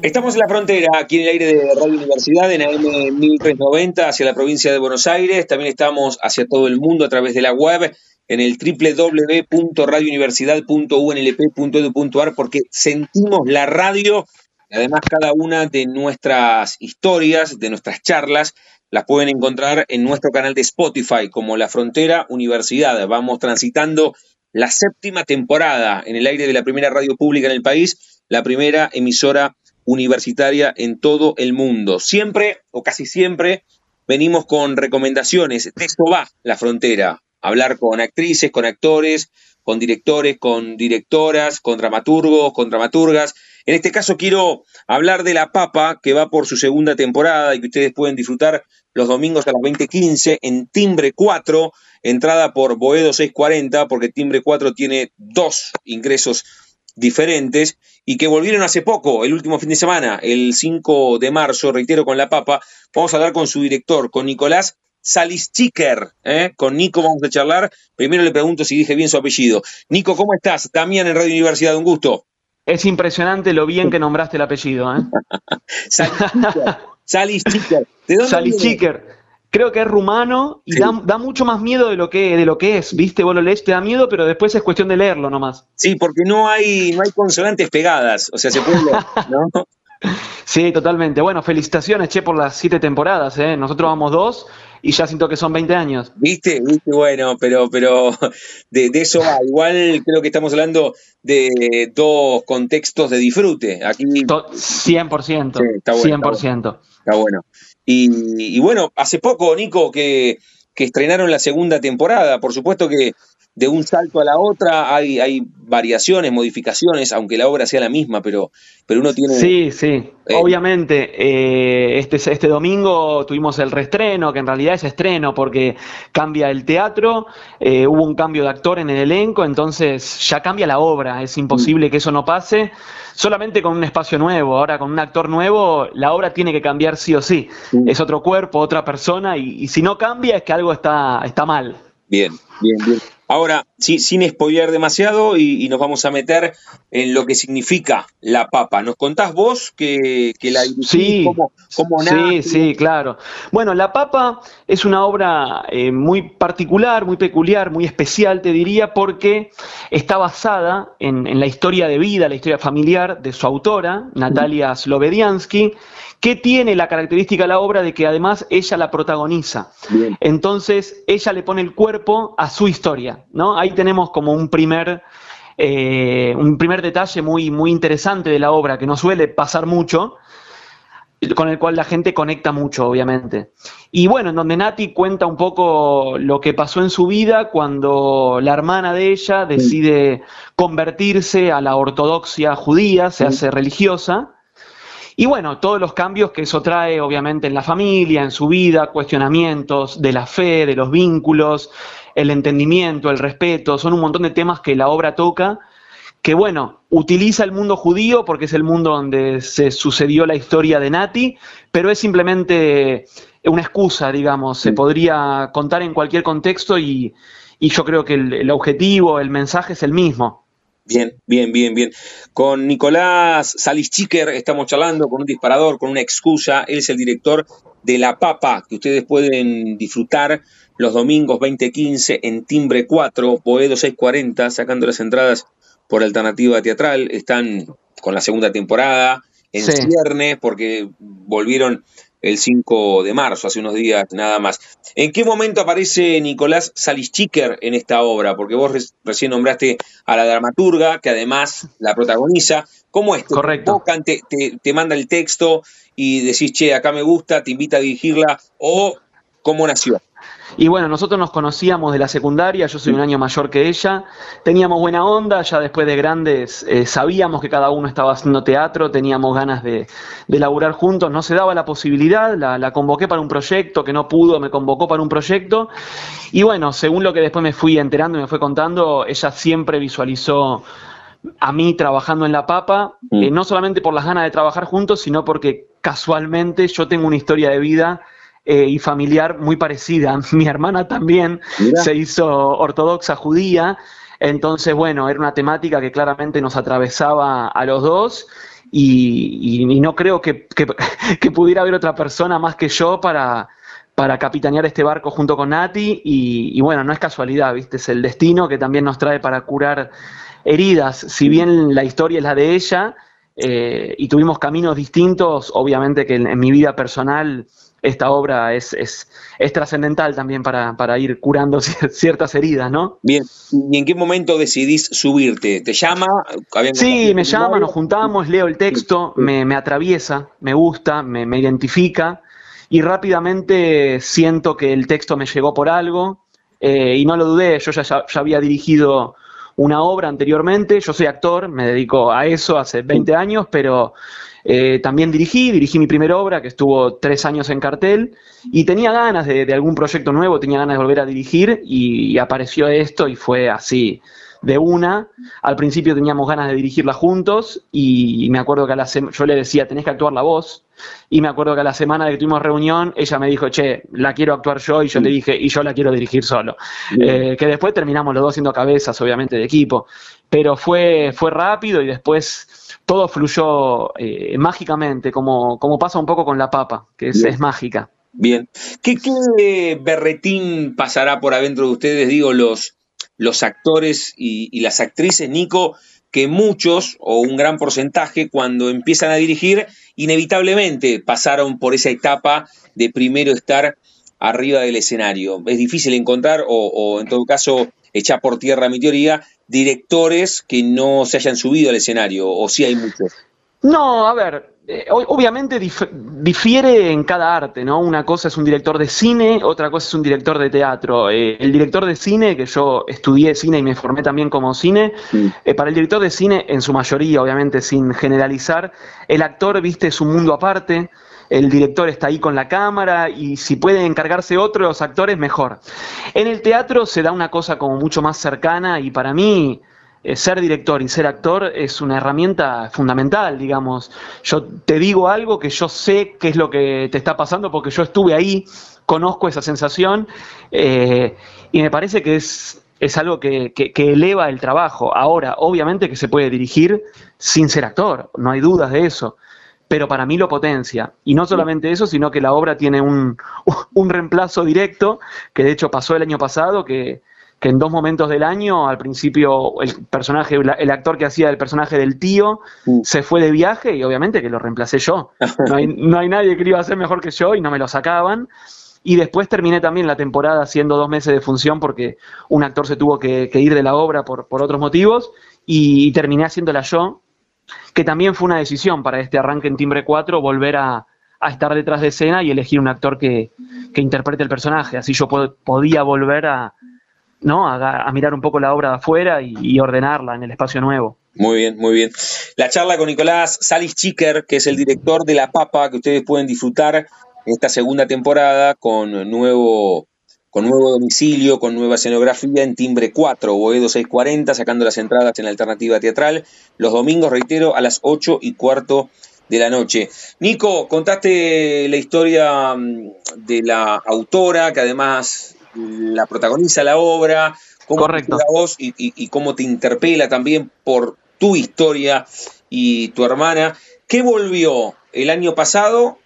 Estamos en la frontera, aquí en el aire de Radio Universidad, en AM 1390, hacia la provincia de Buenos Aires. También estamos hacia todo el mundo a través de la web, en el www.radiouniversidad.unlp.edu.ar, porque sentimos la radio. Además, cada una de nuestras historias, de nuestras charlas, las pueden encontrar en nuestro canal de Spotify, como La Frontera Universidad. Vamos transitando la séptima temporada en el aire de la primera radio pública en el país, la primera emisora universitaria en todo el mundo. Siempre, o casi siempre, venimos con recomendaciones. De esto va la frontera. Hablar con actrices, con actores, con directores, con directoras, con dramaturgos, con dramaturgas. En este caso quiero hablar de La Papa, que va por su segunda temporada y que ustedes pueden disfrutar los domingos a las 20.15 en Timbre 4, entrada por Boedo 640, porque Timbre 4 tiene dos ingresos diferentes y que volvieron hace poco, el último fin de semana, el 5 de marzo, reitero, con la Papa. Vamos a hablar con su director, con Nicolás Salischiker. ¿eh? Con Nico vamos a charlar. Primero le pregunto si dije bien su apellido. Nico, ¿cómo estás? Damián en Radio Universidad, un gusto. Es impresionante lo bien que nombraste el apellido. ¿eh? [laughs] Salischiker. ¿De dónde. Creo que es rumano y da, da, mucho más miedo de lo que de lo que es, ¿viste? Vos lo lees, te da miedo, pero después es cuestión de leerlo nomás. Sí, porque no hay, no hay consonantes pegadas, o sea, se puede leer, ¿no? [laughs] Sí, totalmente. Bueno, felicitaciones, Che, por las siete temporadas, ¿eh? Nosotros vamos dos y ya siento que son 20 años. ¿Viste? ¿Viste? Bueno, pero, pero [laughs] de, eso va. Igual creo que estamos hablando de dos contextos de disfrute. Aquí... 100%. Sí, está bueno, 100%. Está bueno. Y, y, bueno, hace poco, Nico, que, que estrenaron la segunda temporada. Por supuesto que de un salto a la otra hay, hay variaciones, modificaciones, aunque la obra sea la misma, pero, pero uno tiene... Sí, sí, eh, obviamente. Eh, este, este domingo tuvimos el reestreno, que en realidad es estreno porque cambia el teatro, eh, hubo un cambio de actor en el elenco, entonces ya cambia la obra, es imposible que eso no pase, solamente con un espacio nuevo, ahora con un actor nuevo, la obra tiene que cambiar sí o sí, es otro cuerpo, otra persona, y, y si no cambia es que algo está, está mal. Bien, bien, bien. Ahora, sí, sin spoilear demasiado y, nos vamos a meter en lo que significa la papa. ¿Nos contás vos que, la sí, cómo, Sí, sí, claro. Bueno, La papa es una obra eh, muy particular, muy peculiar, muy especial, te diría, porque está basada en, la historia de vida, la historia familiar de su autora, Natalia Slobediansky, que tiene la característica de la obra de que además ella la protagoniza. Entonces, ella le pone el cuerpo a su historia, ¿no? Ahí tenemos como un primer, eh, un primer detalle muy, muy interesante de la obra, que no suele pasar mucho, con el cual la gente conecta mucho, obviamente. Y bueno, en donde Nati cuenta un poco lo que pasó en su vida cuando la hermana de ella decide convertirse a la ortodoxia judía, se hace religiosa, y bueno, todos los cambios que eso trae, obviamente, en la familia, en su vida, cuestionamientos de la fe, de los vínculos, el entendimiento, el respeto, son un montón de temas que la obra toca, que bueno, utiliza el mundo judío porque es el mundo donde se sucedió la historia de Nati, pero es simplemente una excusa, digamos, se podría contar en cualquier contexto y, yo creo que el, el objetivo, el mensaje es el mismo. Bien, bien, bien, bien. Con Nicolás Salischiker estamos charlando con un disparador, con una excusa. Él es el director de La Papa, que ustedes pueden disfrutar los domingos 2015 en Timbre 4, Boedo 640, sacando las entradas por alternativa teatral. Están con la segunda temporada en ciernes porque volvieron el 5 de marzo, hace unos días nada más. ¿En qué momento aparece Nicolás Salischiker en esta obra? Porque vos recién nombraste a la dramaturga, que además la protagoniza. ¿Cómo es? Correcto. Te, te, te, manda el texto y decís, che, acá me gusta, te invita a dirigirla, o cómo nació? Y bueno, nosotros nos conocíamos de la secundaria, yo soy un año mayor que ella, teníamos buena onda, ya después de grandes eh, sabíamos que cada uno estaba haciendo teatro, teníamos ganas de, de laburar juntos, no se daba la posibilidad, la, la, convoqué para un proyecto, que no pudo, me convocó para un proyecto, y bueno, según lo que después me fui enterando y me fue contando, ella siempre visualizó a mí trabajando en La Papa, mm. eh, no solamente por las ganas de trabajar juntos, sino porque casualmente yo tengo una historia de vida eh, y familiar muy parecida. [laughs] Mi hermana también se hizo ortodoxa judía, entonces, bueno, era una temática que claramente nos atravesaba a los dos y, no creo [laughs] que, pudiera haber otra persona más que yo para, para capitanear este barco junto con Nati y, y, bueno, no es casualidad, ¿viste? Es el destino que también nos trae para curar heridas, si bien la historia es la de ella eh, y tuvimos caminos distintos, obviamente que en mi vida personal esta obra es, es, es trascendental también para, para, ir curando [laughs] ciertas heridas, ¿no? Bien, ¿y en qué momento decidís subirte? ¿Te llama? Sí, me llama, nos juntamos, leo el texto, Me, me, atraviesa, me gusta, me, me, identifica y rápidamente siento que el texto me llegó por algo eh, y no lo dudé, yo ya, ya, ya había dirigido una obra anteriormente, yo soy actor, me dedico a eso hace 20 años, pero eh, también dirigí, dirigí mi primera obra que estuvo tres años en cartel y tenía ganas de, algún proyecto nuevo, tenía ganas de volver a dirigir y, apareció esto y fue así de una. Al principio teníamos ganas de dirigirla juntos y, me acuerdo que a la yo le decía, tenés que actuar la voz. Y me acuerdo que a la semana de que tuvimos reunión, ella me dijo, che, la quiero actuar yo y yo le dije, y yo la quiero dirigir solo. Eh, que después terminamos los dos siendo cabezas, obviamente, de equipo. Pero fue, fue rápido y después todo fluyó eh, mágicamente, como, como pasa un poco con la papa, que es, es mágica. Bien. ¿Qué, ¿Qué, berretín pasará por adentro de ustedes, digo, los, los actores y, las actrices, Nico, que muchos o un gran porcentaje cuando empiezan a dirigir, inevitablemente pasaron por esa etapa de primero estar arriba del escenario. Es difícil encontrar, o, o en todo caso, echar por tierra mi teoría, directores que no se hayan subido al escenario, o si hay muchos. No, a ver, eh, obviamente difiere en cada arte, ¿no? Una cosa es un director de cine, otra cosa es un director de teatro. Eh, el director de cine, que yo estudié cine y me formé también como cine, eh, para el director de cine, en su mayoría, obviamente sin generalizar, el actor, viste, es un mundo aparte. El director está ahí con la cámara y si puede encargarse otro de los actores, mejor. En el teatro se da una cosa como mucho más cercana y para mí eh, ser director y ser actor es una herramienta fundamental, digamos. Yo te digo algo que yo sé qué es lo que te está pasando porque yo estuve ahí, conozco esa sensación eh, y me parece que es, es algo que, eleva el trabajo. Ahora, obviamente que se puede dirigir sin ser actor, no hay dudas de eso pero para mí lo potencia. Y no solamente eso, sino que la obra tiene un, [laughs] un reemplazo directo, que de hecho pasó el año pasado, que, que en dos momentos del año, al principio el personaje, el actor que hacía el personaje del tío, mm. se fue de viaje y obviamente que lo reemplacé yo. No hay, no hay nadie que lo iba a hacer mejor que yo y no me lo sacaban. Y después terminé también la temporada haciendo dos meses de función porque un actor se tuvo que, ir de la obra por, por otros motivos y, terminé haciéndola yo, que también fue una decisión para este arranque en Timbre 4, volver a, estar detrás de escena y elegir un actor que, interprete el personaje. Así yo podía volver a, mirar un poco la obra de afuera y, ordenarla en el espacio nuevo. Muy bien, muy bien. La charla con Nicolás Salis Chicker, que es el director de La Papa, que ustedes pueden disfrutar esta segunda temporada con nuevo, con nuevo domicilio, con nueva escenografía en Timbre 4, Boedo 640, sacando las entradas en la alternativa teatral, los domingos, reitero, a las 8 y cuarto de la noche. Nico, contaste la historia mm, de la autora, que además la protagoniza la obra, cómo Correcto. la voz y, cómo te interpela también por tu historia y tu hermana. ¿Qué volvió el año pasado?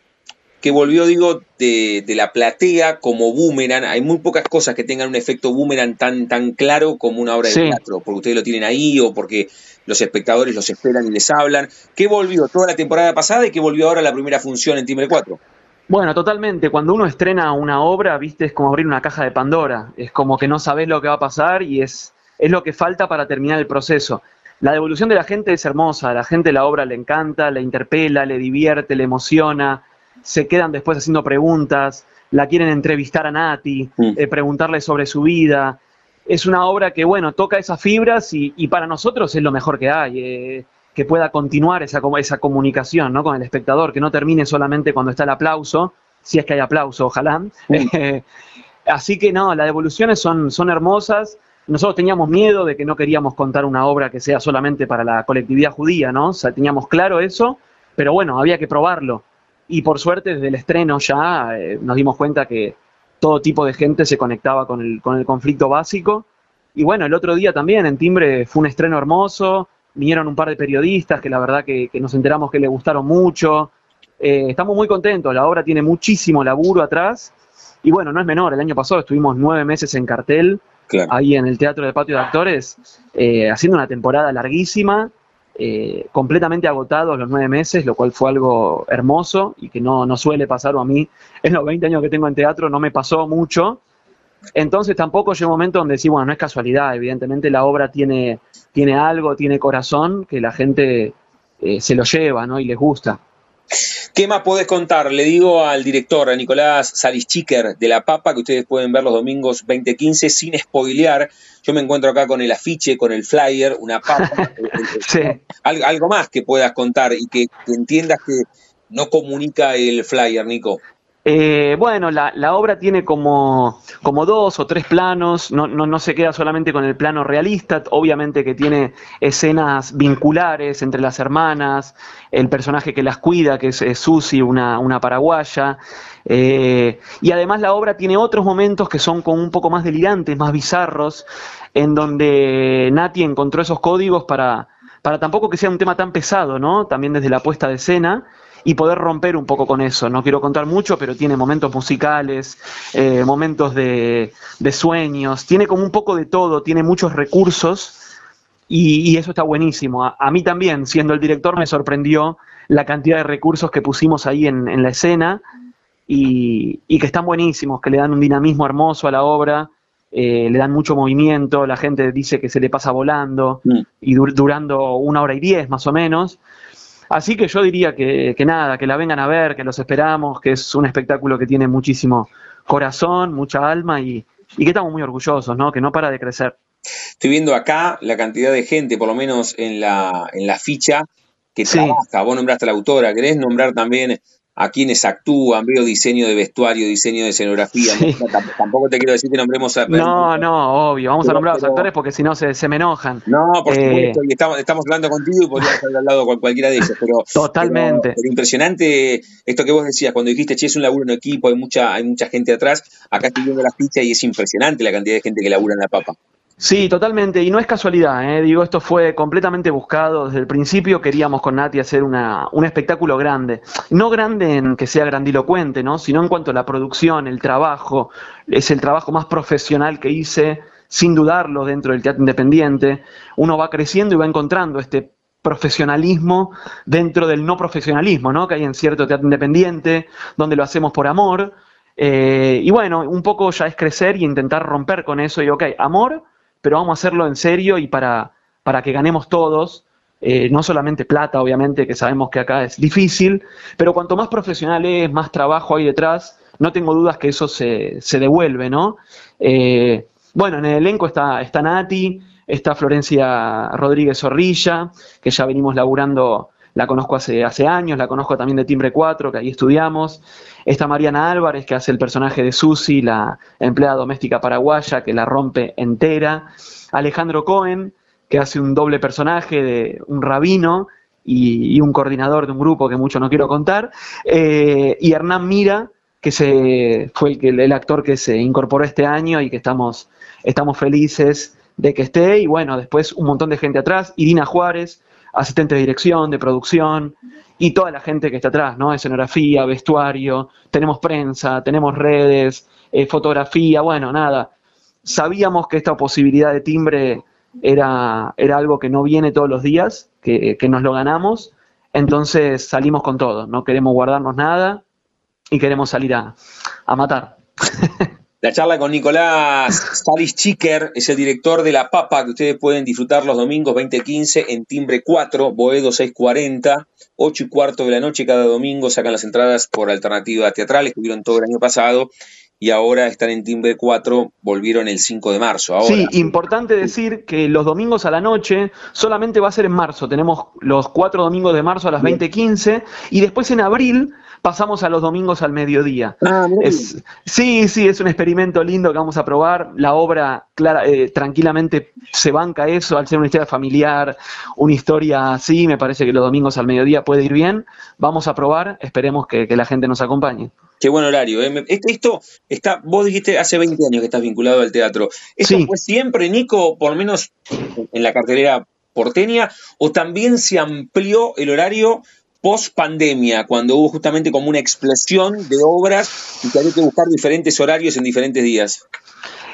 Que volvió, digo, de, la platea como boomerang. Hay muy pocas cosas que tengan un efecto boomerang tan, tan claro como una obra de teatro, porque ustedes lo tienen ahí o porque los espectadores los esperan y les hablan. ¿Qué volvió toda la temporada pasada y qué volvió ahora la primera función en Timbre 4? Bueno, totalmente. Cuando uno estrena una obra, viste, es como abrir una caja de Pandora. Es como que no sabes lo que va a pasar y es, es lo que falta para terminar el proceso. La devolución de la gente es hermosa. A la gente la obra le encanta, le interpela, le divierte, le emociona. Se quedan después haciendo preguntas. La quieren entrevistar a Nati, mm. eh, preguntarle sobre su vida. Es una obra que, bueno, toca esas fibras y, y para nosotros es lo mejor que hay. Eh, que pueda continuar esa, esa comunicación ¿no? con el espectador, que no termine solamente cuando está el aplauso, si es que hay aplauso, ojalá. [laughs] así que no, las devoluciones son, son hermosas. Nosotros teníamos miedo de que no queríamos contar una obra que sea solamente para la colectividad judía, ¿no? O sea, teníamos claro eso, pero bueno, había que probarlo. Y por suerte, desde el estreno ya eh, nos dimos cuenta que todo tipo de gente se conectaba con el, con el conflicto básico. Y bueno, el otro día también en Timbre fue un estreno hermoso, vinieron un par de periodistas que la verdad que, nos enteramos que le gustaron mucho. Eh, estamos muy contentos, la obra tiene muchísimo laburo atrás y bueno, no es menor, el año pasado estuvimos nueve meses en cartel, ahí en el Teatro de Patio de Actores, eh, haciendo una temporada larguísima, eh, completamente agotados los nueve meses, lo cual fue algo hermoso y que no, no suele pasar, o a mí en los 20 años que tengo en teatro no me pasó mucho. Entonces tampoco llega un momento donde decir, bueno, no es casualidad, evidentemente la obra tiene, tiene algo, tiene corazón, que la gente eh, se lo lleva, ¿no? Y les gusta. ¿Qué más podés contar? Le digo al director, a Nicolás Salischiker de La Papa, que ustedes pueden ver los domingos 2015 sin spoilear. Yo me encuentro acá con el afiche, con el flyer, una papa. [laughs] sí. algo, más que puedas contar y que entiendas que no comunica el flyer, Nico. Eh, bueno, la, obra tiene como, como, dos o tres planos, no, no, se queda solamente con el plano realista, obviamente que tiene escenas vinculares entre las hermanas, el personaje que las cuida, que es, Susi, una, una paraguaya, eh, y además la obra tiene otros momentos que son como un poco más delirantes, más bizarros, en donde Nati encontró esos códigos para, para tampoco que sea un tema tan pesado, ¿no? También desde la puesta de escena y poder romper un poco con eso. No quiero contar mucho, pero tiene momentos musicales, eh, momentos de, sueños, tiene como un poco de todo, tiene muchos recursos y, eso está buenísimo. A, mí también, siendo el director, me sorprendió la cantidad de recursos que pusimos ahí en, la escena y, que están buenísimos, que le dan un dinamismo hermoso a la obra. Eh, le dan mucho movimiento, la gente dice que se le pasa volando mm. y durando una hora y diez más o menos. Así que yo diría que, nada, que la vengan a ver, que los esperamos, que es un espectáculo que tiene muchísimo corazón, mucha alma y, que estamos muy orgullosos, ¿no? Que no para de crecer. Estoy viendo acá la cantidad de gente, por lo menos en la, en la ficha, que trabaja. Vos nombraste a la autora, ¿querés nombrar también a quienes actúan, veo diseño de vestuario, diseño de escenografía. tampoco te quiero decir que nombremos a. No, no, obvio. Vamos a nombrar a los actores porque si no se, se, me enojan. No, por eh, supuesto. Y estamos, estamos hablando contigo y podríamos estar al lado con cualquiera de ellos. Pero, Totalmente. Pero, impresionante esto que vos decías cuando dijiste, che, es un laburo en equipo, hay mucha, hay mucha gente atrás. Acá estoy viendo la ficha y es impresionante la cantidad de gente que labura en la papa. Sí, totalmente, y no es casualidad, ¿eh? digo, esto fue completamente buscado desde el principio, queríamos con Nati hacer una, un espectáculo grande, no grande en que sea grandilocuente, ¿no? sino en cuanto a la producción, el trabajo, es el trabajo más profesional que hice, sin dudarlo, dentro del teatro independiente, uno va creciendo y va encontrando este profesionalismo dentro del no profesionalismo, ¿no? que hay en cierto teatro independiente, donde lo hacemos por amor, eh, y bueno, un poco ya es crecer y intentar romper con eso y, ok, amor, pero vamos a hacerlo en serio y para, para que ganemos todos, eh, no solamente plata, obviamente, que sabemos que acá es difícil, pero cuanto más profesional es, más trabajo hay detrás, no tengo dudas que eso se, se devuelve, ¿no? Eh, bueno, en el elenco está, está Nati, está Florencia Rodríguez Zorrilla, que ya venimos laburando, la conozco hace, hace años, la conozco también de Timbre 4, que ahí estudiamos. Está Mariana Álvarez, que hace el personaje de Susi, la empleada doméstica paraguaya, que la rompe entera. Alejandro Cohen, que hace un doble personaje de un rabino y, un coordinador de un grupo que mucho no quiero contar. Eh, y Hernán Mira, que se, fue el, el, actor que se incorporó este año y que estamos, estamos felices de que esté. Y bueno, después un montón de gente atrás. Irina Juárez, asistente de dirección, de producción y toda la gente que está atrás, ¿no? Escenografía, vestuario, tenemos prensa, tenemos redes, eh, fotografía, bueno, nada. Sabíamos que esta posibilidad de timbre era, era algo que no viene todos los días, que, nos lo ganamos, entonces salimos con todo, no queremos guardarnos nada y queremos salir a, a matar. [laughs] La charla con Nicolás Salis Chicker es el director de La Papa, que ustedes pueden disfrutar los domingos 2015 en Timbre 4, Boedo 640, 8 y cuarto de la noche cada domingo. Sacan las entradas por alternativa teatral, estuvieron todo el año pasado y ahora están en Timbre 4, volvieron el 5 de marzo. Sí, importante decir que los domingos a la noche solamente va a ser en marzo. Tenemos los cuatro domingos de marzo a las 20.15 y después en abril pasamos a los domingos al mediodía. Ah, sí, sí, es un experimento lindo que vamos a probar. La obra clara, eh, tranquilamente se banca eso, al ser una historia familiar, una historia así, me parece que los domingos al mediodía puede ir bien. Vamos a probar, esperemos que, la gente nos acompañe. Qué buen horario. ¿eh? Esto está, vos dijiste hace 20 años que estás vinculado al teatro. ¿Esto fue siempre, Nico, por lo menos en la cartelera porteña, o también se amplió el horario post pandemia, cuando hubo justamente como una explosión de obras y que había que buscar diferentes horarios en diferentes días?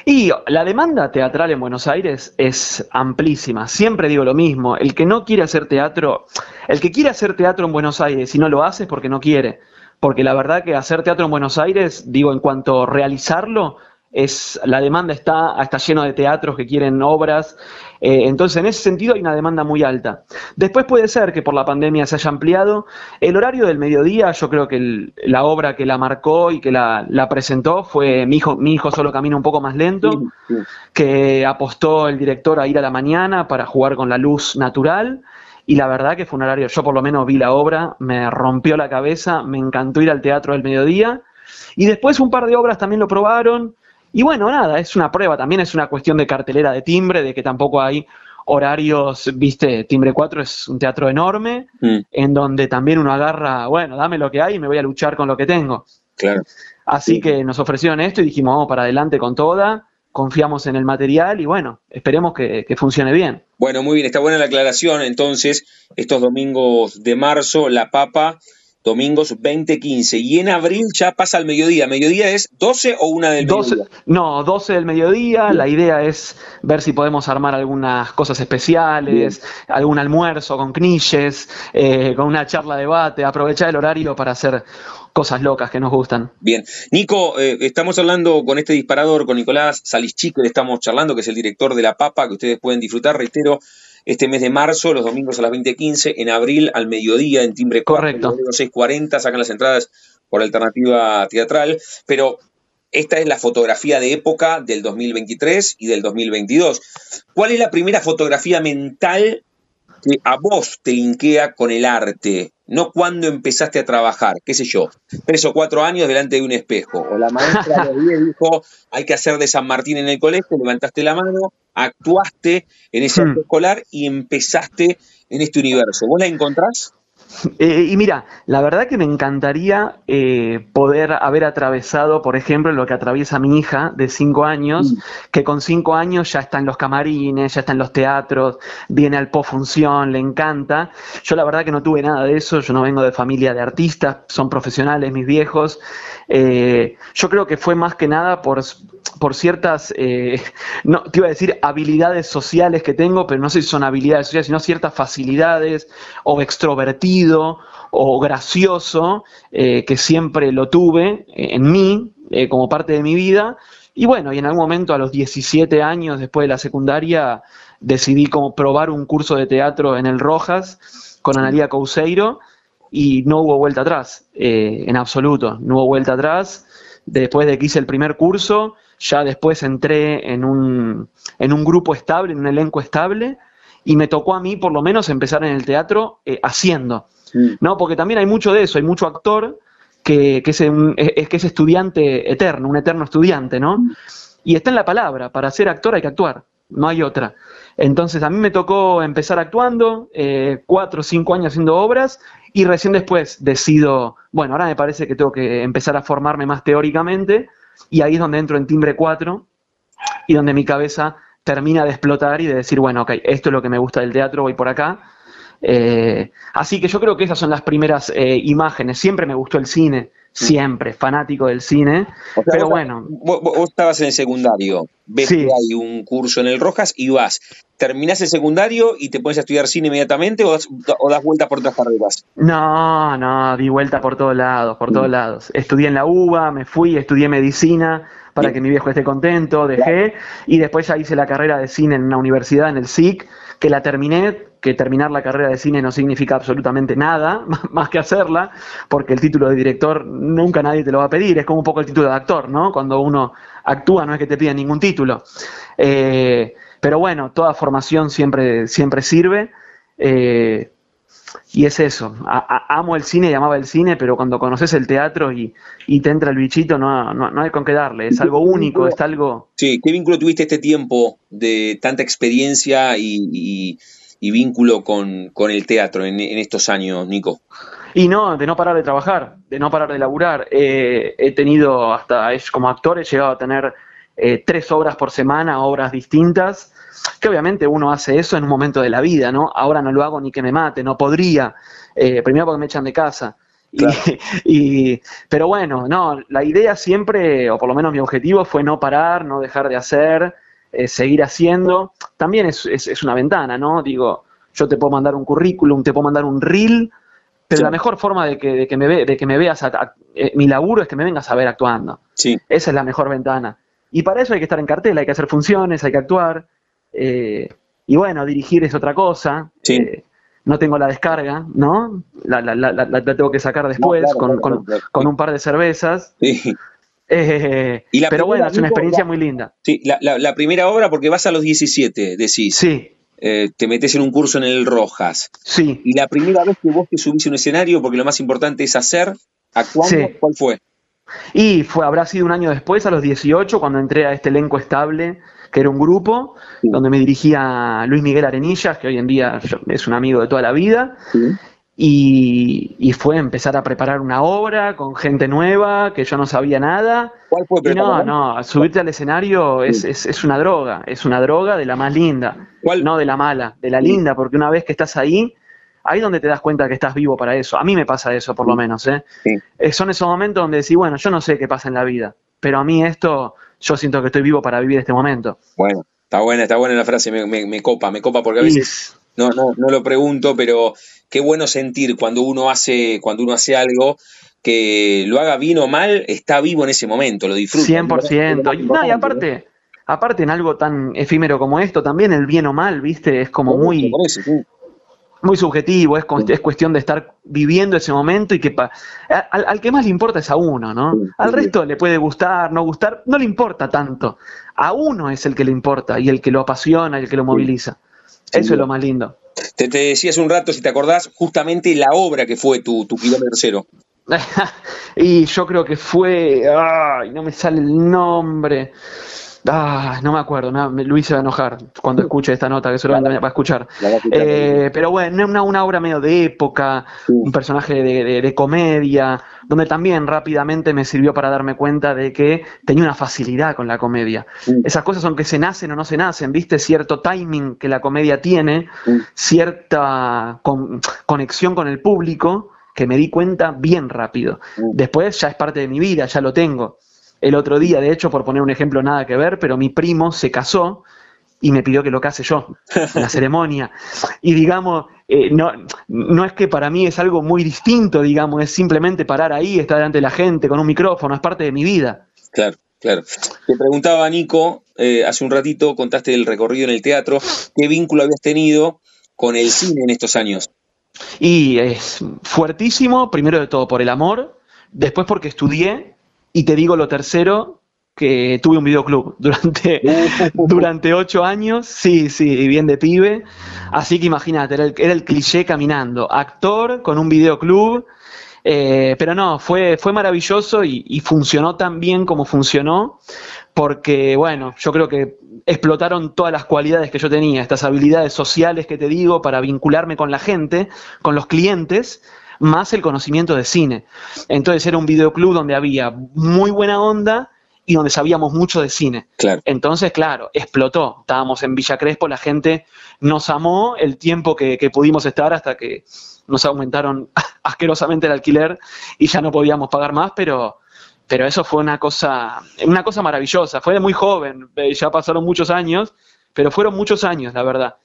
Y la demanda teatral en Buenos Aires es amplísima. Siempre digo lo mismo. El que no quiere hacer teatro, el que quiere hacer teatro en Buenos Aires y no lo hace es porque no quiere. Porque la verdad que hacer teatro en Buenos Aires, digo, en cuanto a realizarlo, es, la demanda está, está lleno de teatros que quieren obras, eh, entonces en ese sentido hay una demanda muy alta. Después puede ser que por la pandemia se haya ampliado. El horario del mediodía, yo creo que la obra que la marcó y que la, presentó fue mi hijo, mi hijo solo camina un poco más lento, que apostó el director a ir a la mañana para jugar con la luz natural. Y la verdad que fue un horario, yo por lo menos vi la obra, me rompió la cabeza, me encantó ir al teatro del mediodía. Y después un par de obras también lo probaron, y bueno, nada, es una prueba, también es una cuestión de cartelera de timbre, de que tampoco hay horarios, viste, Timbre 4 es un teatro enorme, mm. en donde también uno agarra, bueno, dame lo que hay y me voy a luchar con lo que tengo. Claro. Así que nos ofrecieron esto y dijimos, vamos para adelante con toda, confiamos en el material y bueno, esperemos que, que funcione bien. Bueno, muy bien, está buena la aclaración. Entonces, estos domingos de marzo, La Papa domingos 20.15. Y en abril ya pasa al mediodía. ¿Mediodía es 12 o una del 12, mediodía? No, 12 del mediodía. La idea es ver si podemos armar algunas cosas especiales, algún almuerzo con knishes, eh, con una charla debate, aprovechar el horario para hacer cosas locas que nos gustan. Bien. Nico, eh, estamos hablando con este disparador, con Nicolás Salischico, estamos charlando, que es el director de La Papa, que ustedes pueden disfrutar, reitero, este mes de marzo, los domingos a las 20.15, en abril al mediodía en Timbre Correcto. 6.40, sacan las entradas por alternativa teatral, pero esta es la fotografía de época del 2023 y del 2022. ¿Cuál es la primera fotografía mental que a vos te linkea con el arte? No cuando empezaste a trabajar, qué sé yo, tres o cuatro años delante de un espejo. O la maestra de [laughs] dijo, hay que hacer de San Martín en el colegio, levantaste la mano, actuaste en ese hmm. escolar y empezaste en este universo. ¿Vos la encontrás? Eh, y mira, la verdad que me encantaría eh, poder haber atravesado, por ejemplo, lo que atraviesa mi hija de cinco años, mm. que con cinco años ya está en los camarines, ya está en los teatros, viene al pofunción, le encanta. Yo la verdad que no tuve nada de eso, yo no vengo de familia de artistas, son profesionales mis viejos. Eh, yo creo que fue más que nada por, por ciertas, no, te iba a decir habilidades sociales que tengo, pero no sé si son habilidades sociales, sino ciertas facilidades o extrovertidas o gracioso, eh, que siempre lo tuve en mí, eh, como parte de mi vida. Y bueno, y en algún momento a los 17 años, después de la secundaria, decidí como probar un curso de teatro en el Rojas con Analia Couseiro y no hubo vuelta atrás, eh, en absoluto, no hubo vuelta atrás. Después de que hice el primer curso, ya después entré en un, en un grupo estable, en un elenco estable, y me tocó a mí por lo menos empezar en el teatro eh, haciendo, ¿no? Porque también hay mucho de eso, hay mucho actor que, que es, que es estudiante eterno, un eterno estudiante, ¿no? Y está en la palabra, para ser actor hay que actuar, no hay otra. Entonces a mí me tocó empezar actuando, eh, cuatro o cinco años haciendo obras, y recién después decido, bueno, ahora me parece que tengo que empezar a formarme más teóricamente, y ahí es donde entro en timbre 4, y donde mi cabeza termina de explotar y de decir, bueno, ok, esto es lo que me gusta del teatro, voy por acá. Eh, así que yo creo que esas son las primeras eh, imágenes. Siempre me gustó el cine, siempre, fanático del cine. pero bueno. Vos, estabas en el secundario, ves que hay un curso en el Rojas y vas. ¿Terminás el secundario y te pones a estudiar cine inmediatamente o das, o das vuelta por otras carreras? No, no, di vuelta por todos lados, por todos lados. Estudié en la UBA, me fui, estudié medicina para que mi viejo esté contento, dejé, y después ya hice la carrera de cine en una universidad, en el SIC, que la terminé, que terminar la carrera de cine no significa absolutamente nada, [laughs] más que hacerla, porque el título de director nunca nadie te lo va a pedir, es como un poco el título de actor, ¿no? Cuando uno actúa no es que te pida ningún título. Eh, pero bueno, toda formación siempre, siempre sirve. Eh, y es eso, amo el cine y amaba el cine, pero cuando conoces el teatro y, te entra el bichito, no, no, hay con qué darle, es algo único, es algo... Sí, ¿qué vínculo tuviste este tiempo de tanta experiencia y, vínculo con, el teatro en, estos años, Nico? Y no, de no parar de trabajar, de no parar de laburar. Eh, he tenido hasta, como actor, he llegado a tener eh, tres obras por semana, obras distintas que obviamente uno hace eso en un momento de la vida, ¿no? Ahora no lo hago ni que me mate, no podría, eh, primero porque me echan de casa. Y, [laughs] pero bueno, no, la idea siempre, o por lo menos mi objetivo fue no parar, no dejar de hacer, eh, seguir haciendo. También es, es, una ventana, ¿no? Digo, yo te puedo mandar un currículum, te puedo mandar un reel, pero la mejor forma de que, de que, me, ve, de que me veas, eh, mi laburo es que me vengas a ver actuando. Sí. Esa es la mejor ventana. Y para eso hay que estar en cartel, hay que hacer funciones, hay que actuar. Eh, y bueno, dirigir es otra cosa. Eh, no tengo la descarga, ¿no? La, la, tengo que sacar después con, con, un par de cervezas. Eh, pero bueno, es una experiencia muy linda. Sí, la, primera obra, porque vas a los 17, decís. Sí. te metes en un curso en el Rojas. Sí. Y la primera vez que vos te subís a un escenario, porque lo más importante es hacer, actuando, ¿cuál fue? Y fue, habrá sido un año después, a los 18, cuando entré a este elenco estable que era un grupo donde me dirigía Luis Miguel Arenillas, que hoy en día es un amigo de toda la vida. Y, fue empezar a preparar una obra con gente nueva, que yo no sabía nada. ¿Cuál fue y no, no, subirte al escenario es, es, una droga, es una droga de la más linda, no de la mala, de la linda, porque una vez que estás ahí, ahí es donde te das cuenta que estás vivo para eso. A mí me pasa eso, por lo menos. ¿eh? ¿eh? Son esos momentos donde decís, bueno, yo no sé qué pasa en la vida, pero a mí esto, yo siento que estoy vivo para vivir este momento. Bueno, está buena, está buena la frase, me, copa, me copa porque a veces no, no, no lo pregunto, pero qué bueno sentir cuando uno hace, cuando uno hace algo que lo haga bien o mal, está vivo en ese momento, lo disfruta. 100%. No, y aparte, aparte en algo tan efímero como esto, también el bien o mal, ¿viste? Es como muy muy subjetivo, es, es, cuestión de estar viviendo ese momento y que al, que más le importa es a uno, ¿no? Al resto le puede gustar, no gustar, no le importa tanto. A uno es el que le importa y el que lo apasiona y el que lo moviliza. Eso es lo más lindo. Te, te decía hace un rato, si te acordás, justamente la obra que fue tu, tu kilómetro cero. [laughs] y yo creo que fue. Ay, no me sale el nombre. Ah, no me acuerdo, Luis se va a enojar cuando escuche esta nota, que seguramente me va a escuchar. Eh, pero bueno, una, una, obra medio de época, un personaje de, comedia, donde también rápidamente me sirvió para darme cuenta de que tenía una facilidad con la comedia. Esas cosas, aunque se nacen o no se nacen, viste, cierto timing que la comedia tiene, cierta conexión con el público, que me di cuenta bien rápido. Después ya es parte de mi vida, ya lo tengo. El otro día, de hecho, por poner un ejemplo nada que ver, pero mi primo se casó y me pidió que lo case yo en la [laughs] ceremonia. Y digamos, eh, no, no es que para mí es algo muy distinto, digamos, es simplemente parar ahí, estar delante de la gente con un micrófono, es parte de mi vida. Claro, claro. Te preguntaba, Nico, eh, hace un ratito contaste el recorrido en el teatro, ¿qué vínculo habías tenido con el cine en estos años? Y es fuertísimo, primero de todo por el amor, después porque estudié y te digo lo tercero, que tuve un videoclub [laughs] durante, [laughs] durante ocho años, sí, sí, bien de pibe. Así que imagínate, era el, cliché caminando, actor con un videoclub. Eh, pero no, fue, fue maravilloso y, y, funcionó tan bien como funcionó, porque bueno, yo creo que explotaron todas las cualidades que yo tenía, estas habilidades sociales que te digo para vincularme con la gente, con los clientes, más el conocimiento de cine. Entonces era un videoclub donde había muy buena onda y donde sabíamos mucho de cine. Entonces, claro, explotó. Estábamos en Villa Crespo, la gente nos amó el tiempo que, pudimos estar hasta que nos aumentaron [laughs] asquerosamente el alquiler y ya no podíamos pagar más, pero, pero eso fue una cosa, una cosa maravillosa. Fue de muy joven, eh, ya pasaron muchos años, pero fueron muchos años, la verdad.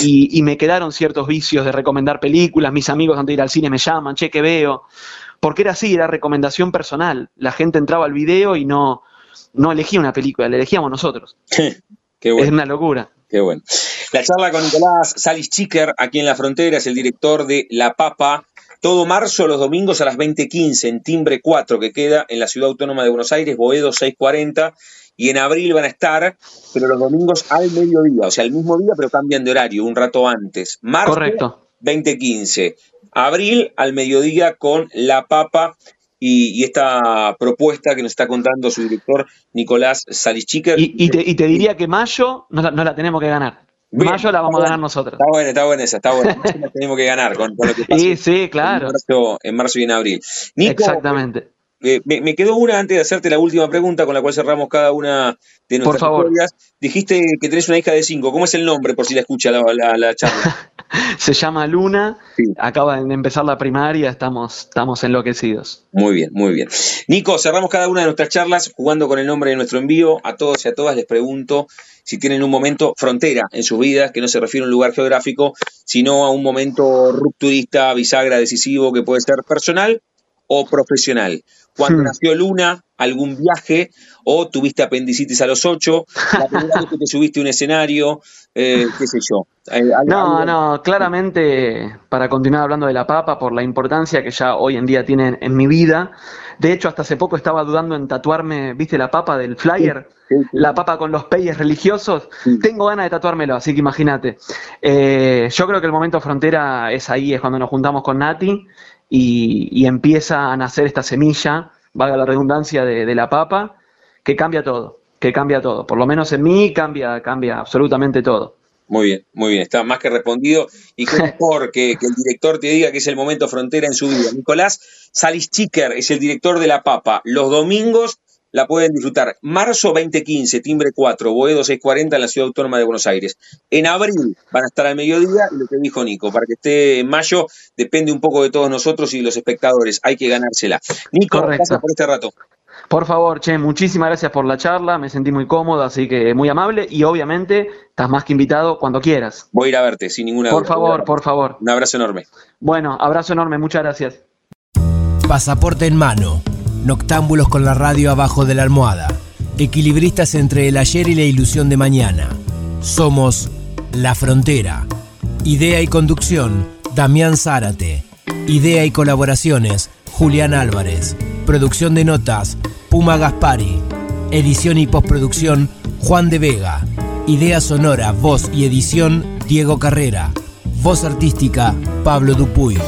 Y, me quedaron ciertos vicios de recomendar películas, mis amigos antes de ir al cine me llaman, che, que veo, porque era así, era recomendación personal. La gente entraba al video y no, no elegía una película, la elegíamos nosotros. [laughs] Qué bueno. Es una locura. Qué bueno. La charla con Nicolás Salis Chicker, aquí en la frontera, es el director de La Papa. Todo marzo, los domingos a las 20.15 en Timbre 4, que queda en la Ciudad Autónoma de Buenos Aires, Boedo 640 y en abril van a estar, pero los domingos al mediodía, o sea, el mismo día, pero cambian de horario, un rato antes. Marzo Correcto. 2015. Abril al mediodía con La Papa y, esta propuesta que nos está contando su director Nicolás Salichiker. Y, y, te, diría que mayo no la, tenemos que ganar. mayo la vamos a ganar nosotros. Está buena, está buena esa, está buena. la tenemos que ganar con, lo que pasa. [laughs] Sí, sí, claro. En marzo, y en abril. Exactamente. Eh, me, quedó una antes de hacerte la última pregunta con la cual cerramos cada una de nuestras por favor. Dijiste que tenés una hija de cinco. ¿Cómo es el nombre por si la escucha la, charla? [laughs] Se llama Luna, acaba de empezar la primaria, estamos, estamos enloquecidos. Muy bien, muy bien. Nico, cerramos cada una de nuestras charlas jugando con el nombre de nuestro envío. A todos y a todas les pregunto si tienen un momento frontera en sus vidas, que no se refiere a un lugar geográfico, sino a un momento rupturista, bisagra, decisivo, que puede ser personal o profesional. Cuando hmm. nació Luna, algún viaje, o tuviste apendicitis a los ocho, la [laughs] primera vez que te subiste a un escenario, eh, qué sé yo. No, no, claramente, para continuar hablando de la papa, por la importancia que ya hoy en día tiene en mi vida, de hecho, hasta hace poco estaba dudando en tatuarme, ¿viste la papa del flyer? La papa con los peyes religiosos. Tengo ganas de tatuármelo, así que imagínate. Eh, yo creo que el momento frontera es ahí, es cuando nos juntamos con Nati y, empieza a nacer esta semilla, valga la redundancia, de, la papa, que cambia todo, que cambia todo. Por lo menos en mí cambia, cambia absolutamente todo. Muy bien, muy bien, está más que respondido. Y qué [laughs] mejor que, que, el director te diga que es el momento frontera en su vida. Nicolás Salis Chicker es el director de La Papa. Los domingos la pueden disfrutar. Marzo 2015, timbre 4, Boedo 640 en la Ciudad Autónoma de Buenos Aires. En abril van a estar al mediodía lo que dijo Nico, para que esté en mayo depende un poco de todos nosotros y los espectadores, hay que ganársela. Nico, gracias por este rato. Por favor, Che, muchísimas gracias por la charla, me sentí muy cómodo, así que muy amable y obviamente estás más que invitado cuando quieras. Voy a ir a verte, sin ninguna duda. Por favor, por favor. Un abrazo enorme. Bueno, abrazo enorme, muchas gracias. Pasaporte en mano, noctámbulos con la radio abajo de la almohada, equilibristas entre el ayer y la ilusión de mañana. Somos La Frontera. Idea y conducción, Damián Zárate. Idea y colaboraciones, Julián Álvarez. Producción de notas, Puma Gaspari. Edición y postproducción, Juan de Vega. Idea sonora, voz y edición, Diego Carrera. Voz artística, Pablo Dupuy.